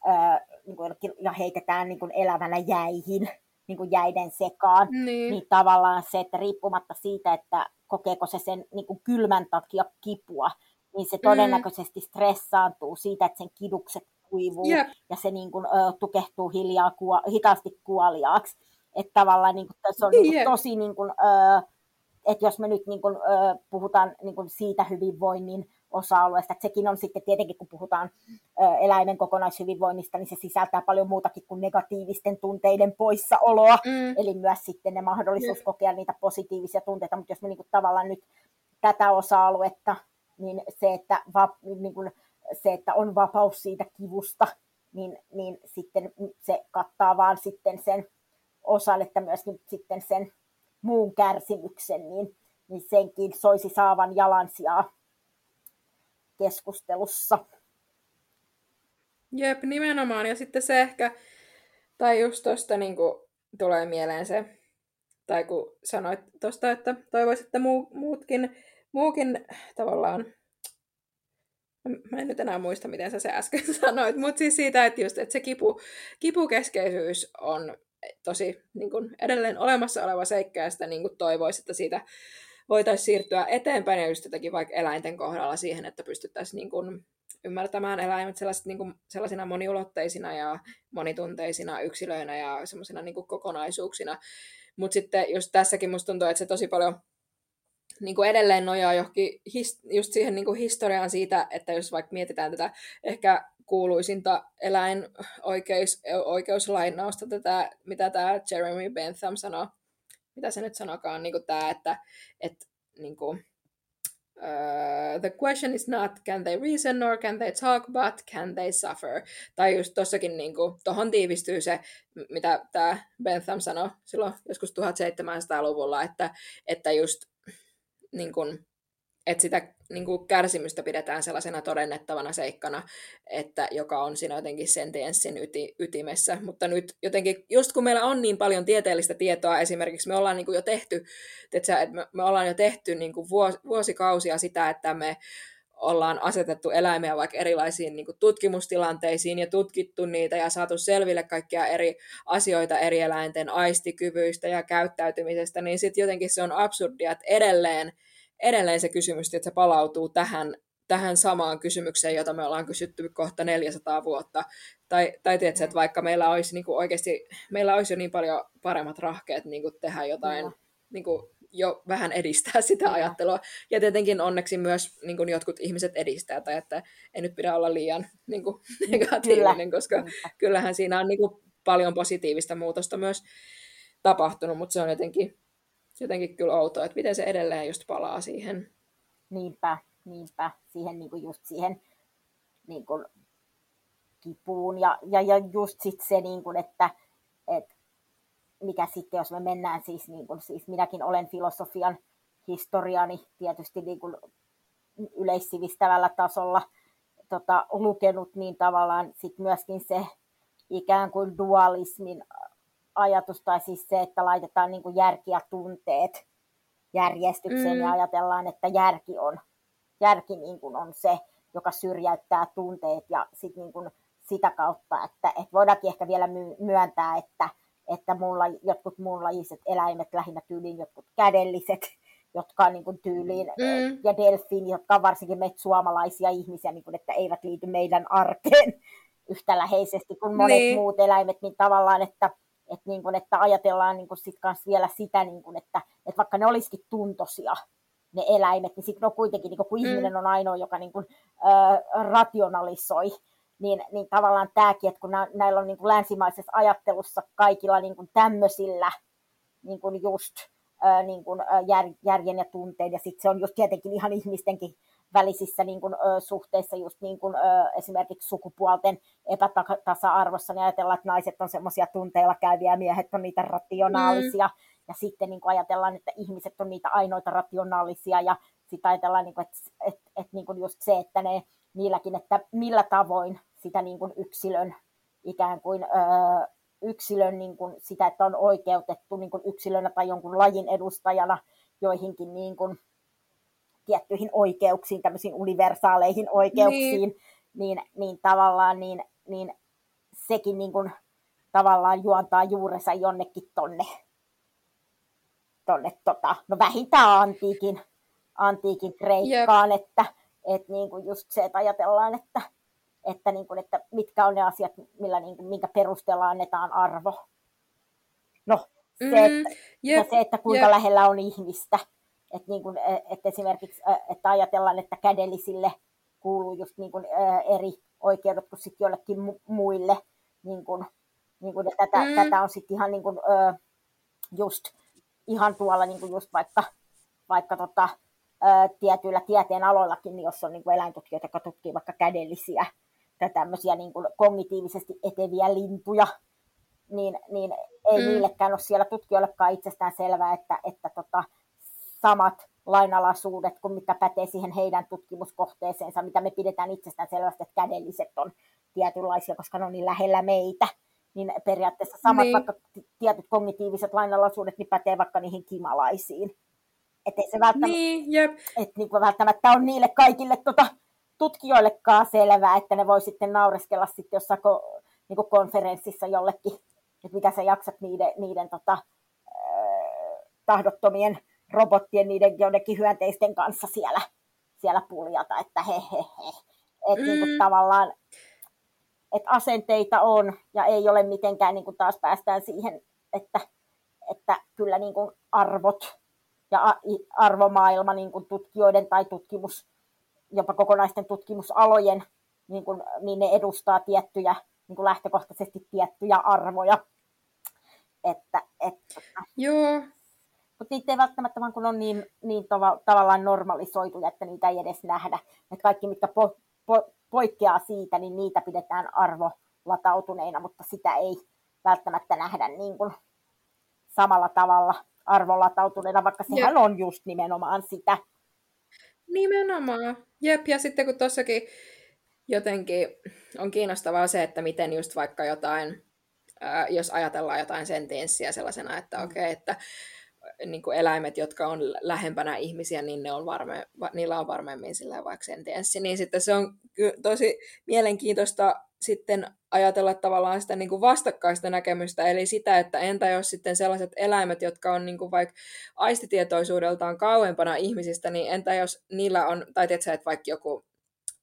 ää, niin kuin, ja heitetään niin kuin elävänä jäihin, niin kuin jäiden sekaan, niin. niin tavallaan se, että riippumatta siitä, että kokeeko se sen niin kuin kylmän takia kipua, niin se mm. todennäköisesti mm. stressaantuu siitä, että sen kidukset kuivuu yep. ja se niin kuin, ö, tukehtuu hiljaa, kuo, hitaasti kuoliaaksi. Että tavallaan niin kuin, se on niin kuin, tosi niin kuin, ö, että jos me nyt niin kuin, ö, puhutaan niin kuin siitä hyvinvoinnin osa-alueesta, että sekin on sitten tietenkin, kun puhutaan ö, eläimen kokonaishyvinvoinnista, niin se sisältää paljon muutakin kuin negatiivisten tunteiden poissaoloa, mm. eli myös sitten ne mahdollisuus mm. kokea niitä positiivisia tunteita, mutta jos me niin kuin, tavallaan nyt tätä osa-aluetta, niin se, että, va, niin kuin, se, että on vapaus siitä kivusta, niin, niin sitten se kattaa vaan sitten sen osan, että myöskin sitten sen muun kärsimyksen, niin, niin senkin soisi saavan jalansijaa keskustelussa. Jep, nimenomaan. Ja sitten se ehkä, tai just tuosta niin tulee mieleen se, tai kun sanoit tuosta, että toivoisit, että muu, muutkin, muukin tavallaan, mä en nyt enää muista, miten sä se äsken sanoit, mutta siis siitä, että just, että se kipu, kipukeskeisyys on tosi niin kuin edelleen olemassa oleva seikka ja sitä niin kuin toivoisi, että siitä voitaisiin siirtyä eteenpäin ja just jotenkin vaikka eläinten kohdalla siihen, että pystyttäisiin niin kuin ymmärtämään eläimet niin kuin, sellaisina moniulotteisina ja monitunteisina yksilöinä ja semmoisina niin kokonaisuuksina. Mutta sitten just tässäkin musta tuntuu, että se tosi paljon niin kuin edelleen nojaa johonkin just siihen niin kuin historiaan siitä, että jos vaikka mietitään tätä ehkä kuuluisinta eläinoikeuslainausta, tätä, mitä tämä Jeremy Bentham sanoi, mitä se nyt sanokaan, niin kuin tämä, että, että niin kuin, Uh, the question is not can they reason nor can they talk, but can they suffer. Tai just tuossakin niin tuohon tiivistyy se, mitä tämä Bentham sanoi silloin joskus 1700-luvulla, että, että just niin kuin, että sitä niin kuin kärsimystä pidetään sellaisena todennettavana seikkana, että joka on siinä jotenkin sentienssin yti, ytimessä. Mutta nyt jotenkin, just kun meillä on niin paljon tieteellistä tietoa, esimerkiksi me ollaan niin kuin jo tehty, että me, me ollaan jo tehty niin kuin vuos, vuosikausia sitä, että me ollaan asetettu eläimiä vaikka erilaisiin niin kuin tutkimustilanteisiin ja tutkittu niitä ja saatu selville kaikkia eri asioita eri eläinten aistikyvyistä ja käyttäytymisestä, niin sitten jotenkin se on absurdia, että edelleen edelleen se kysymys, että se palautuu tähän, tähän samaan kysymykseen, jota me ollaan kysytty kohta 400 vuotta. Tai, tai tiedätkö, että vaikka meillä olisi niin kuin oikeasti, meillä olisi jo niin paljon paremmat rahkeet niin kuin tehdä jotain, no. niin kuin jo vähän edistää sitä ajattelua. Ja tietenkin onneksi myös niin kuin jotkut ihmiset edistää, tai että ei nyt pidä olla liian niin kuin, negatiivinen, Kyllä. koska kyllähän siinä on niin kuin, paljon positiivista muutosta myös tapahtunut, mutta se on jotenkin jotenkin kyllä outoa, että miten se edelleen just palaa siihen. Niinpä, niinpä, siihen niin kuin just siihen niin kuin kipuun ja, ja, ja just sit se, niin kuin, että, että mikä sitten, jos me mennään siis, niin kuin, siis minäkin olen filosofian historiani tietysti niin kuin yleissivistävällä tasolla tota, lukenut, niin tavallaan sit myöskin se ikään kuin dualismin ajatus, tai siis se, että laitetaan niin kuin järki ja tunteet järjestykseen mm. ja ajatellaan, että järki on, järki niin kuin on se, joka syrjäyttää tunteet ja sitten niin kuin sitä kautta, että, että voidaankin ehkä vielä myöntää, että, että mulla, jotkut muunlajiset eläimet, lähinnä tyyliin jotkut kädelliset, jotka on niin kuin tyyliin, mm. ja delfiini, jotka on varsinkin meitä suomalaisia ihmisiä, niin kuin, että eivät liity meidän arkeen yhtä läheisesti kuin monet niin. muut eläimet, niin tavallaan, että, että, niin kuin, että ajatellaan niin kuin sit kans vielä sitä, niin kuin, että, että vaikka ne olisikin tuntosia, ne eläimet, niin sitten on kuitenkin, niin kuin, kun mm. ihminen on ainoa, joka niin kuin, äh, rationalisoi, niin, niin tavallaan tämäkin, että kun nä, näillä on niin kuin länsimaisessa ajattelussa kaikilla niin kuin tämmöisillä niin kuin just ää, niin kuin, jär, järjen ja tunteen, ja sitten se on just tietenkin ihan ihmistenkin välisissä niin kuin, ö, suhteissa just niin kuin, ö, esimerkiksi sukupuolten epätasa-arvossa, niin ajatellaan, että naiset on semmoisia tunteilla käyviä miehet on niitä rationaalisia, mm. ja sitten niin kuin ajatellaan, että ihmiset on niitä ainoita rationaalisia, ja sitten ajatellaan, niin kuin, että, että, että niin kuin just se, että ne niilläkin, että millä tavoin sitä niin kuin yksilön ikään kuin ö, yksilön niin kuin sitä, että on oikeutettu niin kuin yksilönä tai jonkun lajin edustajana joihinkin niin kuin tiettyihin oikeuksiin, tämmöisiin universaaleihin oikeuksiin, niin, niin, niin tavallaan niin, niin sekin niin kuin, tavallaan juontaa juurensa jonnekin tonne, tonne tota, no vähintään antiikin, antiikin Kreikkaan, yep. että et niin kuin just se, että ajatellaan, että, että, niin kuin, että mitkä on ne asiat, millä, niin kuin, minkä perusteella annetaan arvo. No, se, mm, että, yep, se, että kuinka yep. lähellä on ihmistä. Että, niin kuin, e, että esimerkiksi että ajatellaan, että kädellisille kuuluu just niin kuin, eri oikeudet kuin sitten jollekin muille. Niin kuin, niin kuin, tätä, mm. tätä on sitten ihan niin kuin, just ihan tuolla niin kuin just vaikka, vaikka tota, tietyillä tieteen aloillakin, niin jos on niin kuin eläintutkijoita, jotka tutkii vaikka kädellisiä tai tämmöisiä niin kuin kognitiivisesti eteviä lintuja, niin, niin ei mm. niillekään ole siellä tutkijoillekaan itsestään selvää, että, että tota, samat lainalaisuudet kuin mitä pätee siihen heidän tutkimuskohteeseensa, mitä me pidetään itsestään selvästi, että kädelliset on tietynlaisia, koska ne on niin lähellä meitä, niin periaatteessa samat niin. vaikka tietyt kognitiiviset lainalaisuudet niin pätee vaikka niihin kimalaisiin. Että ei se välttämättä, niin, jep. Et niin kuin välttämättä on niille kaikille tota, tutkijoillekaan selvää, että ne voi sitten naureskella sitten jossain ko, niin kuin konferenssissa jollekin, että mitä sä jaksat niiden, niiden tota, äh, tahdottomien robottien, niiden jonnekin hyönteisten kanssa siellä, siellä puljata, että he he he. Että mm. niin kuin tavallaan, että asenteita on ja ei ole mitenkään, niin kuin taas päästään siihen, että, että kyllä niin kuin arvot ja arvomaailma niin kuin tutkijoiden tai tutkimus, jopa kokonaisten tutkimusalojen, niin, kuin, niin ne edustaa tiettyjä, niin kuin lähtökohtaisesti tiettyjä arvoja. Että, että, Joo. Mutta niitä ei välttämättä vaan kun on niin, niin tava, tavallaan normalisoituja, että niitä ei edes nähdä. Että kaikki, mitkä po, po, poikkeaa siitä, niin niitä pidetään arvolatautuneina, mutta sitä ei välttämättä nähdä niin kuin samalla tavalla arvolatautuneena, vaikka sehän Jep. on just nimenomaan sitä. Nimenomaan. Jep, ja sitten kun tuossakin jotenkin on kiinnostavaa se, että miten just vaikka jotain, ää, jos ajatellaan jotain sentienssiä sellaisena, että mm. okei, okay, että niin kuin eläimet, jotka on lähempänä ihmisiä, niin ne on varme, niillä on varmemmin sillä vaikka sentienssi. Niin sitten se on tosi mielenkiintoista sitten ajatella tavallaan sitä niin kuin vastakkaista näkemystä, eli sitä, että entä jos sitten sellaiset eläimet, jotka on niin kuin vaikka aistitietoisuudeltaan kauempana ihmisistä, niin entä jos niillä on, tai tiedätkö, että vaikka joku,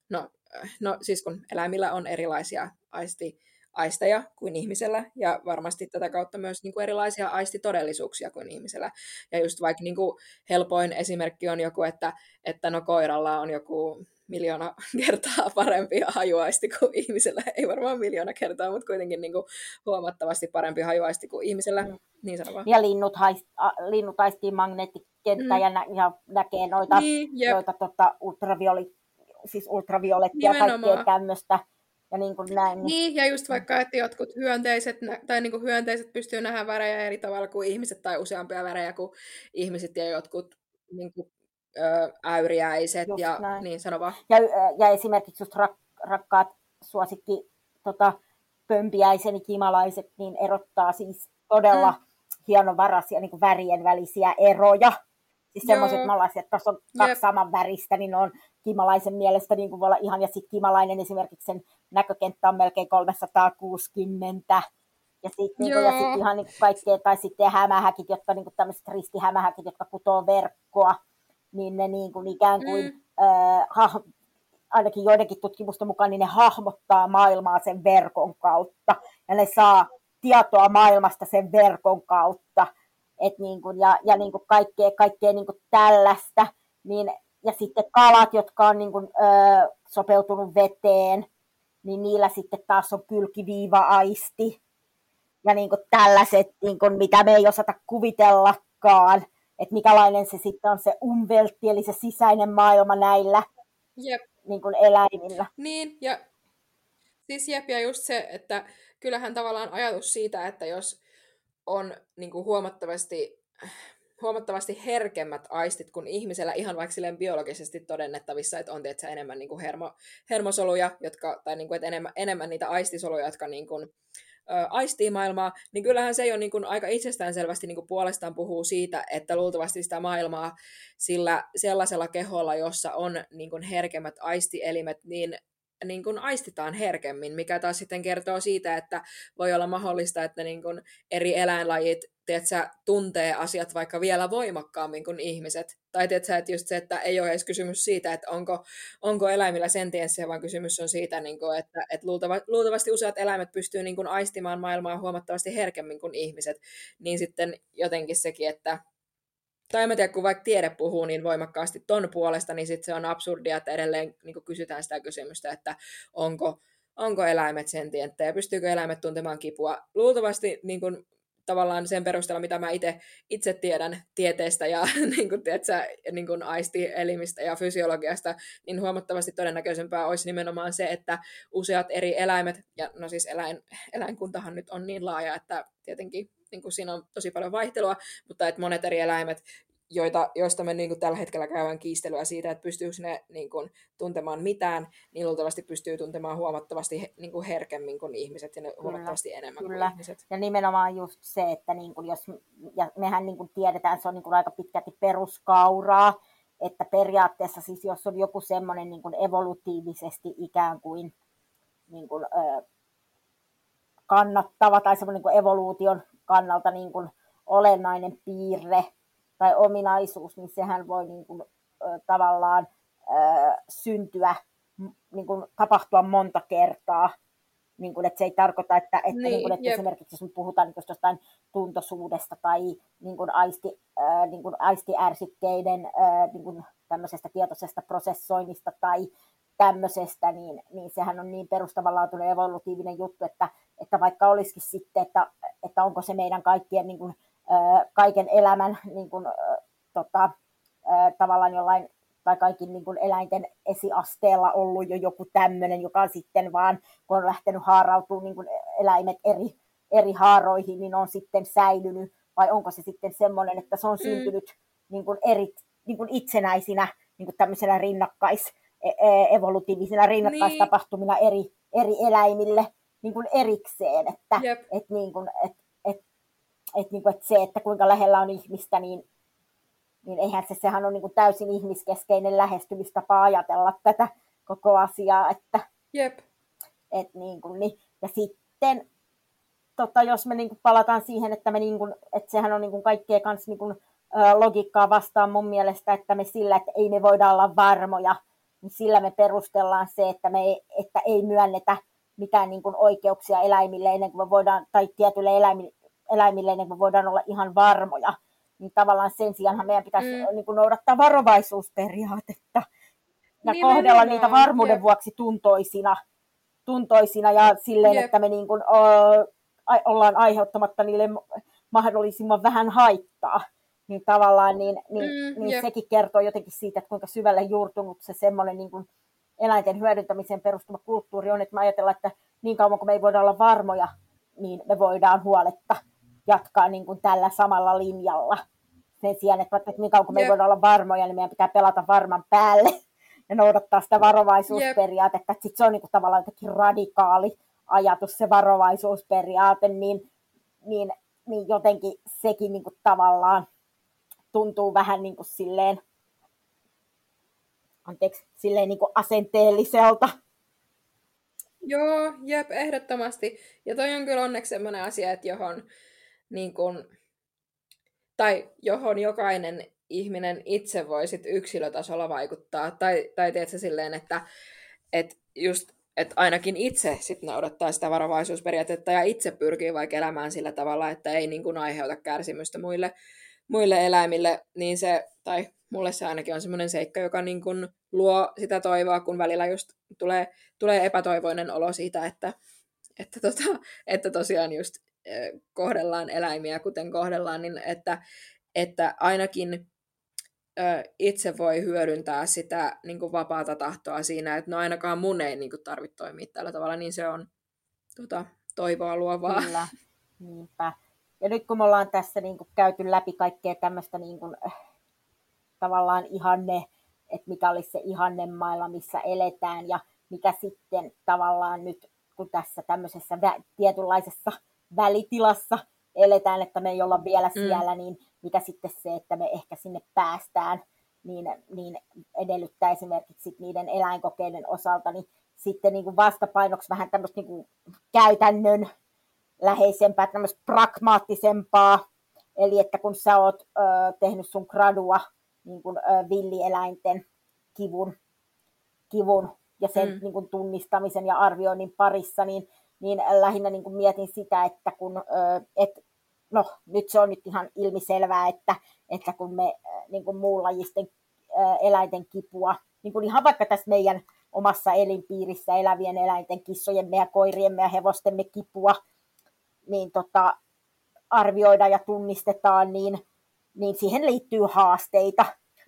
no, no siis kun eläimillä on erilaisia aisti, aisteja kuin ihmisellä, ja varmasti tätä kautta myös niin kuin erilaisia aistitodellisuuksia kuin ihmisellä. Ja just vaikka niin kuin helpoin esimerkki on joku, että, että no koiralla on joku miljoona kertaa parempi hajuaisti kuin ihmisellä. Ei varmaan miljoona kertaa, mutta kuitenkin niin kuin huomattavasti parempi hajuaisti kuin ihmisellä. Mm. Niin vaan. Ja linnut, haist, a, linnut aistii magneettikenttä mm. ja, nä, ja näkee noita, niin, noita tota, ultravioli, siis ultraviolettia ja kaikkea tämmöistä. Ja niin, kuin näin. Niin-, niin, ja just vaikka, että jotkut hyönteiset, tai niin kuin hyönteiset pystyy nähdä värejä eri tavalla kuin ihmiset, tai useampia värejä kuin ihmiset, ja jotkut niin kuin äyriäiset just ja näin. niin sano vaan. Ja, ja esimerkiksi just rak, rakkaat suosikki tota, pömpiäiseni kimalaiset, niin erottaa siis todella mm. hienovaraisia niin värien välisiä eroja. Siis semmoiset malaisia, että tuossa on kaksi Jep. saman väristä, niin ne on Kimalaisen mielestä niin kuin voi olla ihan, ja sitten Kimalainen esimerkiksi sen näkökenttä on melkein 360, ja sitten niin ja sit ihan niin kaikkea, tai sitten hämähäkit, jotka niin kuin tämmöiset ristihämähäkit, jotka kutoo verkkoa, niin ne niin kuin ikään kuin, mm. äh, ha, ainakin joidenkin tutkimusten mukaan, niin ne hahmottaa maailmaa sen verkon kautta, ja ne saa tietoa maailmasta sen verkon kautta, et niin kuin, ja, ja niin kuin kaikkea, kaikkea niin kuin tällaista, niin, ja sitten kalat, jotka on niin kuin, ö, sopeutunut veteen, niin niillä sitten taas on kylkiviiva-aisti, ja niin kuin tällaiset, niin kuin, mitä me ei osata kuvitellakaan, että mikälainen se sitten on se umveltti, eli se sisäinen maailma näillä Jep. Niin kuin eläimillä. Niin, ja siis jep, ja just se, että kyllähän tavallaan ajatus siitä, että jos on niin kuin huomattavasti, huomattavasti herkemmät aistit kuin ihmisellä, ihan vaikka silleen biologisesti todennettavissa, että on tietysti enemmän niin kuin hermo, hermosoluja, jotka, tai niin kuin, että enemmän, enemmän niitä aistisoluja, jotka niin kuin, aistii maailmaa, niin kyllähän se jo niin kuin aika itsestäänselvästi niin kuin puolestaan puhuu siitä, että luultavasti sitä maailmaa sillä sellaisella keholla, jossa on niin kuin herkemmät aistielimet, niin niin kuin aistitaan herkemmin, mikä taas sitten kertoo siitä, että voi olla mahdollista, että niin kuin eri eläinlajit tiedätkö, tuntee asiat vaikka vielä voimakkaammin kuin ihmiset. Tai tiedätkö, että just se, että ei ole edes kysymys siitä, että onko, onko eläimillä sentienssiä, vaan kysymys on siitä, niin kuin, että, että luultava, luultavasti useat eläimet pystyy niin kuin aistimaan maailmaa huomattavasti herkemmin kuin ihmiset. Niin sitten jotenkin sekin, että tai en tiedä, kun vaikka tiede puhuu niin voimakkaasti ton puolesta, niin sitten se on absurdia, että edelleen niin kysytään sitä kysymystä, että onko, onko eläimet sentienttejä, pystyykö eläimet tuntemaan kipua. Luultavasti niin kuin, tavallaan sen perusteella, mitä mä itse, itse tiedän tieteestä ja niin kuin, tiedätkö, niin kuin aistielimistä ja fysiologiasta, niin huomattavasti todennäköisempää olisi nimenomaan se, että useat eri eläimet, ja no siis eläin, eläinkuntahan nyt on niin laaja, että tietenkin niin kuin siinä on tosi paljon vaihtelua, mutta että monet eri eläimet, joita, joista me niin kuin tällä hetkellä käydään kiistelyä siitä, että pystyykö ne niin kuin, tuntemaan mitään, niin luultavasti pystyy tuntemaan huomattavasti niin kuin herkemmin kuin ihmiset ja ne kyllä, huomattavasti enemmän kyllä. kuin ihmiset. Ja nimenomaan just se, että niin kuin, jos, ja mehän niin kuin tiedetään, se on niin kuin aika pitkälti peruskauraa, että periaatteessa siis jos on joku semmoinen niin kuin evolutiivisesti ikään kuin, niin kuin ö, kannattava tai semmoinen niin kuin evoluution kannalta niin kuin olennainen piirre tai ominaisuus, niin sehän voi niin kuin, tavallaan syntyä, niin kuin, tapahtua monta kertaa. Niin kuin, että se ei tarkoita, että, että, niin, niin kuin, että esimerkiksi jos puhutaan niin jostain tuntosuudesta tai niin kuin aisti, äh, niin kuin aistiärsykkeiden äh, niin kuin tämmöisestä tietoisesta prosessoinnista tai tämmöisestä, niin, niin sehän on niin perustavanlaatuinen evolutiivinen juttu, että, että vaikka olisikin sitten, että, että onko se meidän kaikkien niin kuin, kaiken elämän niin kuin, tota, tavallaan jollain tai kaikin niin kuin eläinten esiasteella ollut jo joku tämmöinen, joka sitten vaan, kun on lähtenyt haarautumaan niin kuin eläimet eri, eri haaroihin, niin on sitten säilynyt, vai onko se sitten semmoinen, että se on mm. syntynyt niin kuin eri, niin kuin itsenäisinä niin kuin tämmöisenä rinnakkais, evolutiivisina rinnakkaistapahtumina niin. eri, eri eläimille niin kuin erikseen, että et, niin kuin, et, et, et, niin kuin, et se, että kuinka lähellä on ihmistä, niin, niin eihän se, sehän on niin kuin täysin ihmiskeskeinen lähestymistapa ajatella tätä koko asiaa, että yep. et, niin kuin, niin, ja sitten tota, jos me niin kuin palataan siihen, että, me niin kuin, että sehän on niin kuin kaikkea kanssa niin kuin, logiikkaa vastaan mun mielestä, että me sillä, että ei me voida olla varmoja, niin sillä me perustellaan se, että, me ei, että ei myönnetä mitään niin kuin oikeuksia eläimille ennen kuin me voidaan, tai tietyille eläimille, eläimille ennen kuin me voidaan olla ihan varmoja. Niin tavallaan sen sijaan meidän pitäisi mm. niin kuin noudattaa varovaisuusperiaatetta ja niin kohdella niitä varmuuden Jep. vuoksi tuntoisina, tuntoisina ja silleen, Jep. että me niin kuin, o, ollaan aiheuttamatta niille mahdollisimman vähän haittaa. Niin tavallaan niin, niin, mm, niin sekin kertoo jotenkin siitä, että kuinka syvälle juurtunut se semmoinen niin kuin, eläinten hyödyntämiseen perustuva kulttuuri on, että mä ajatellaan, että niin kauan kuin me ei voida olla varmoja, niin me voidaan huoletta jatkaa niin kuin tällä samalla linjalla. Sen sijaan, että, että niin kauan kuin me ei voida olla varmoja, niin meidän pitää pelata varman päälle ja noudattaa sitä varovaisuusperiaatetta. Että sit se on niin kuin tavallaan jotenkin radikaali ajatus, se varovaisuusperiaate, niin, niin, niin jotenkin sekin niin kuin tavallaan tuntuu vähän niin kuin silleen anteeksi, silleen niin kuin asenteelliselta. Joo, jep, ehdottomasti. Ja toi on kyllä onneksi sellainen asia, että johon, niin kun, tai johon jokainen ihminen itse voi sit yksilötasolla vaikuttaa. Tai, tai tiedätkö silleen, että, että just että ainakin itse sit noudattaa sitä varovaisuusperiaatetta ja itse pyrkii vaikka elämään sillä tavalla, että ei niin kuin aiheuta kärsimystä muille, muille eläimille, niin se, tai mulle se ainakin on semmoinen seikka, joka niin kuin luo sitä toivoa, kun välillä just tulee, tulee epätoivoinen olo siitä, että, että, tota, että tosiaan just kohdellaan eläimiä kuten kohdellaan, niin että, että ainakin itse voi hyödyntää sitä niin kuin vapaata tahtoa siinä, että no ainakaan mun ei niin kuin, tarvitse toimia tällä tavalla, niin se on tota, toivoa luovaa. Kyllä, niinpä. Ja nyt kun me ollaan tässä niin kuin, käyty läpi kaikkea tämmöistä niin kuin, äh, tavallaan ihanne, että mikä olisi se ihannemailla, missä eletään ja mikä sitten tavallaan nyt, kun tässä tämmöisessä vä- tietynlaisessa välitilassa eletään, että me ei olla vielä mm. siellä, niin mikä sitten se, että me ehkä sinne päästään, niin, niin edellyttää esimerkiksi niiden eläinkokeiden osalta, niin sitten niin kuin vastapainoksi vähän tämmöistä niin kuin käytännön läheisempää, tämmöistä pragmaattisempaa, eli että kun sä oot ö, tehnyt sun gradua niin kuin, ö, villieläinten kivun, kivun ja sen mm. niin kuin, tunnistamisen ja arvioinnin parissa, niin, niin lähinnä niin kuin mietin sitä, että kun ö, et no nyt se on nyt ihan ilmiselvää, että, että kun me niin kuin muunlajisten äh, eläinten kipua, niin kuin ihan vaikka tässä meidän omassa elinpiirissä elävien eläinten, kissojemme ja koiriemme ja hevostemme kipua, niin tota, arvioidaan ja tunnistetaan, niin, niin siihen liittyy haasteita.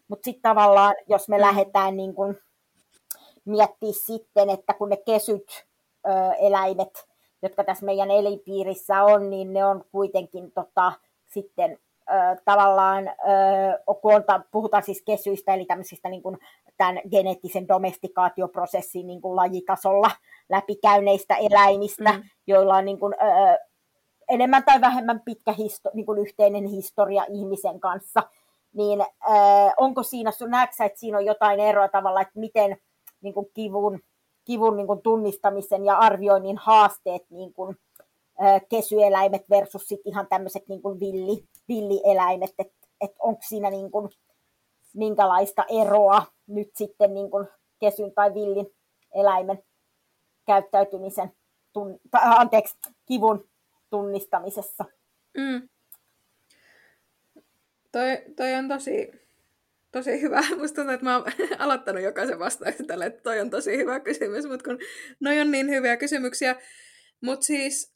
Mutta sitten tavallaan, jos me mm. lähdetään niin kun miettiä sitten, että kun ne kesyt ö, eläimet jotka tässä meidän elinpiirissä on, niin ne on kuitenkin tota, sitten ö, tavallaan, ö, kun on, puhutaan siis kesyistä, eli tämmöisistä niin kuin, tämän geneettisen domestikaatioprosessin niin kuin lajitasolla läpikäyneistä eläimistä, mm. joilla on niin kuin, ö, enemmän tai vähemmän pitkä histo, niin kuin yhteinen historia ihmisen kanssa, niin ö, onko siinä, näetkö että siinä on jotain eroa tavalla, että miten niin kuin kivun kivun niin kuin tunnistamisen ja arvioinnin haasteet niin kuin, kesyeläimet versus sit ihan tämmöiset niin villi, villieläimet, että et onko siinä niin kuin, minkälaista eroa nyt sitten niin kuin kesyn tai villin eläimen käyttäytymisen, tun, anteeksi, kivun tunnistamisessa. Mm. Toi, toi on tosi, tosi hyvä. Musta tuntuu, että mä oon aloittanut jokaisen vastauksen tälle, että toi on tosi hyvä kysymys, mutta kun noi on niin hyviä kysymyksiä. Mutta siis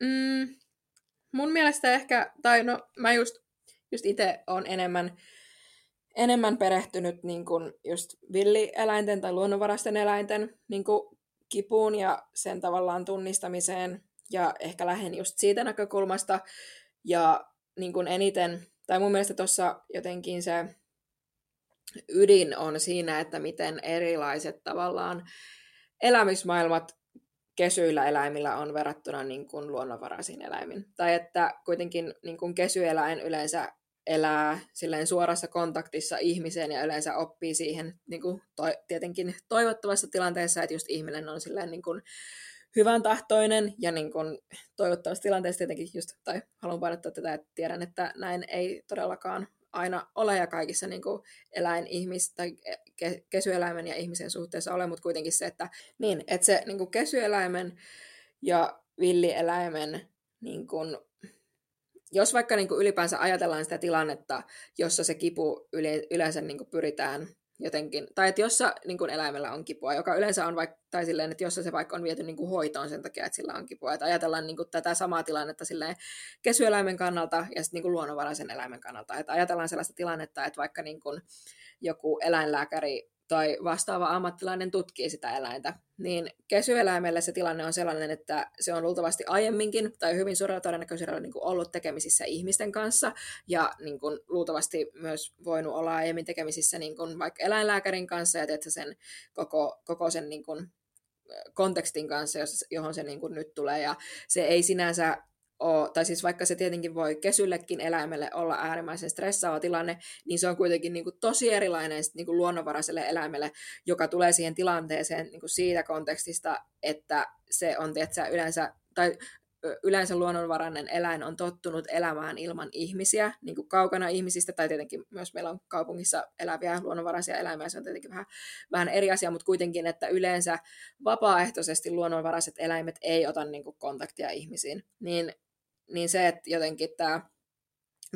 mm, mun mielestä ehkä, tai no mä just, just itse on enemmän, enemmän perehtynyt niin kun just villieläinten tai luonnonvaraisten eläinten niin kun kipuun ja sen tavallaan tunnistamiseen. Ja ehkä lähden just siitä näkökulmasta. Ja niin kun eniten, tai mun mielestä tuossa jotenkin se ydin on siinä, että miten erilaiset tavallaan elämysmaailmat kesyillä eläimillä on verrattuna niin kuin luonnonvaraisiin eläimiin. Tai että kuitenkin niin kuin kesyeläin yleensä elää silleen suorassa kontaktissa ihmiseen ja yleensä oppii siihen niin kuin to- tietenkin toivottavassa tilanteessa, että just ihminen on silleen niin kuin hyvän tahtoinen ja niin kuin toivottavassa tilanteessa tietenkin just, tai haluan painottaa tätä, että tiedän, että näin ei todellakaan aina ole ja kaikissa niin kuin eläin, ihmis, tai ke, kesyeläimen ja ihmisen suhteessa ole, mutta kuitenkin se, että, niin, että se niin kuin kesyeläimen ja villieläimen, niin kuin, jos vaikka niin kuin ylipäänsä ajatellaan sitä tilannetta, jossa se kipu yleensä niin kuin pyritään jotenkin, tai että jossa niin kuin eläimellä on kipua, joka yleensä on vaikka, tai silleen, että jossa se vaikka on viety niin kuin hoitoon sen takia, että sillä on kipua, että ajatellaan niin kuin tätä samaa tilannetta silleen kesyeläimen kannalta ja sitten niin kuin luonnonvaraisen eläimen kannalta, että ajatellaan sellaista tilannetta, että vaikka niin kuin joku eläinlääkäri tai vastaava ammattilainen tutkii sitä eläintä, niin kesyeläimelle se tilanne on sellainen, että se on luultavasti aiemminkin tai hyvin suurella todennäköisyydellä niin ollut tekemisissä ihmisten kanssa ja niin kuin, luultavasti myös voinut olla aiemmin tekemisissä niin kuin, vaikka eläinlääkärin kanssa ja että sen koko, koko sen niin kuin, kontekstin kanssa, johon se niin kuin, nyt tulee. Ja se ei sinänsä ole, tai siis vaikka se tietenkin voi kesyllekin eläimelle olla äärimmäisen stressaava tilanne, niin se on kuitenkin niin kuin tosi erilainen niin kuin luonnonvaraiselle eläimelle, joka tulee siihen tilanteeseen niin kuin siitä kontekstista, että se on tietysti, yleensä, tai yleensä luonnonvarainen eläin on tottunut elämään ilman ihmisiä, niin kuin kaukana ihmisistä, tai tietenkin myös meillä on kaupungissa eläviä luonnonvaraisia eläimiä, se on tietenkin vähän, vähän eri asia, mutta kuitenkin, että yleensä vapaaehtoisesti luonnonvaraiset eläimet ei ota niin kuin kontaktia ihmisiin. Niin, niin se, että jotenkin tämä,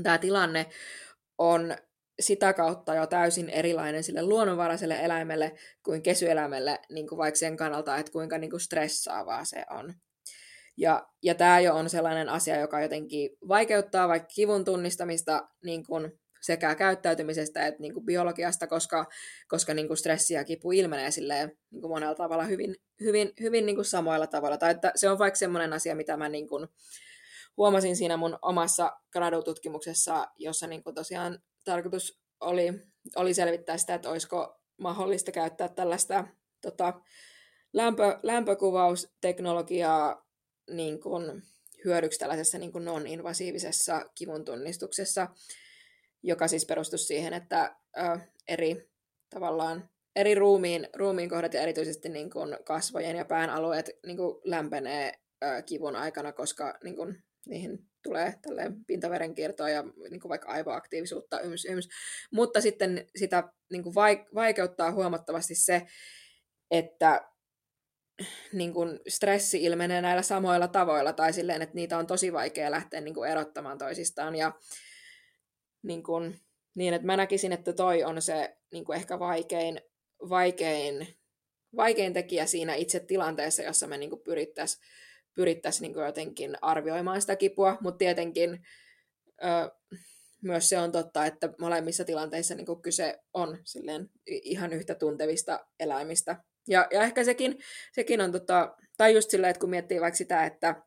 tämä tilanne on sitä kautta jo täysin erilainen sille luonnonvaraiselle eläimelle kuin kesyeläimelle, niin kuin vaikka sen kannalta, että kuinka niin kuin stressaavaa se on. Ja, ja tämä jo on sellainen asia, joka jotenkin vaikeuttaa vaikka kivun tunnistamista niin kuin sekä käyttäytymisestä että niin kuin biologiasta, koska, koska niin kuin stressi ja kipu ilmenee silleen, niin kuin monella tavalla hyvin, hyvin, hyvin niin kuin samoilla tavalla. Tai että se on vaikka semmoinen asia, mitä mä niin kuin huomasin siinä mun omassa gradututkimuksessa, jossa niin kuin tosiaan tarkoitus oli, oli selvittää sitä, että olisiko mahdollista käyttää tällaista tota, lämpö, lämpökuvausteknologiaa niin kuin, hyödyksi tällaisessa niin kuin non-invasiivisessa kivun tunnistuksessa, joka siis perustuu siihen, että ö, eri tavallaan eri ruumiin, ruumiin kohdat ja erityisesti niin kuin kasvojen ja pään alueet niin kuin lämpenee ö, kivun aikana, koska niin kuin, niihin tulee pintaverenkiertoa ja niin kuin vaikka aivoaktiivisuutta, yms, yms. mutta sitten sitä niin kuin vaikeuttaa huomattavasti se, että niin kuin stressi ilmenee näillä samoilla tavoilla tai silleen, että niitä on tosi vaikea lähteä niin kuin erottamaan toisistaan. Ja niin, kuin, niin, että mä näkisin, että toi on se niin kuin ehkä vaikein, vaikein, vaikein tekijä siinä itse tilanteessa, jossa me niin pyrittäisiin pyrittäisi niin jotenkin arvioimaan sitä kipua, mutta tietenkin ö, myös se on totta, että molemmissa tilanteissa niin kyse on silleen ihan yhtä tuntevista eläimistä, ja, ja ehkä sekin, sekin on, tota, tai just silleen, että kun miettii vaikka sitä, että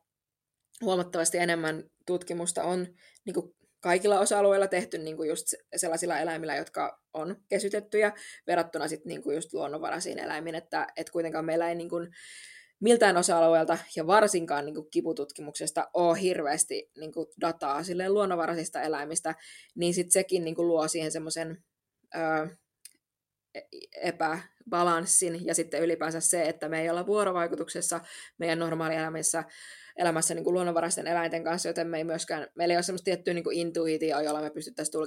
huomattavasti enemmän tutkimusta on niin kuin kaikilla osa-alueilla tehty niin kuin just sellaisilla eläimillä, jotka on kesytettyjä, verrattuna sitten niin kuin just luonnonvaraisiin eläimiin, että, että kuitenkaan meillä ei niin kuin, miltään osa-alueelta ja varsinkaan niin kuin kipututkimuksesta ole hirveästi niin kuin dataa silleen luonnonvaraisista eläimistä, niin sitten sekin niin kuin luo siihen semmoisen epäbalanssin ja sitten ylipäänsä se, että me ei olla vuorovaikutuksessa meidän normaalielämässä elämässä niin kuin luonnonvaraisten eläinten kanssa, joten me ei myöskään, meillä ei ole semmoista tiettyä niin intuitioa, jolla me pystyttäisiin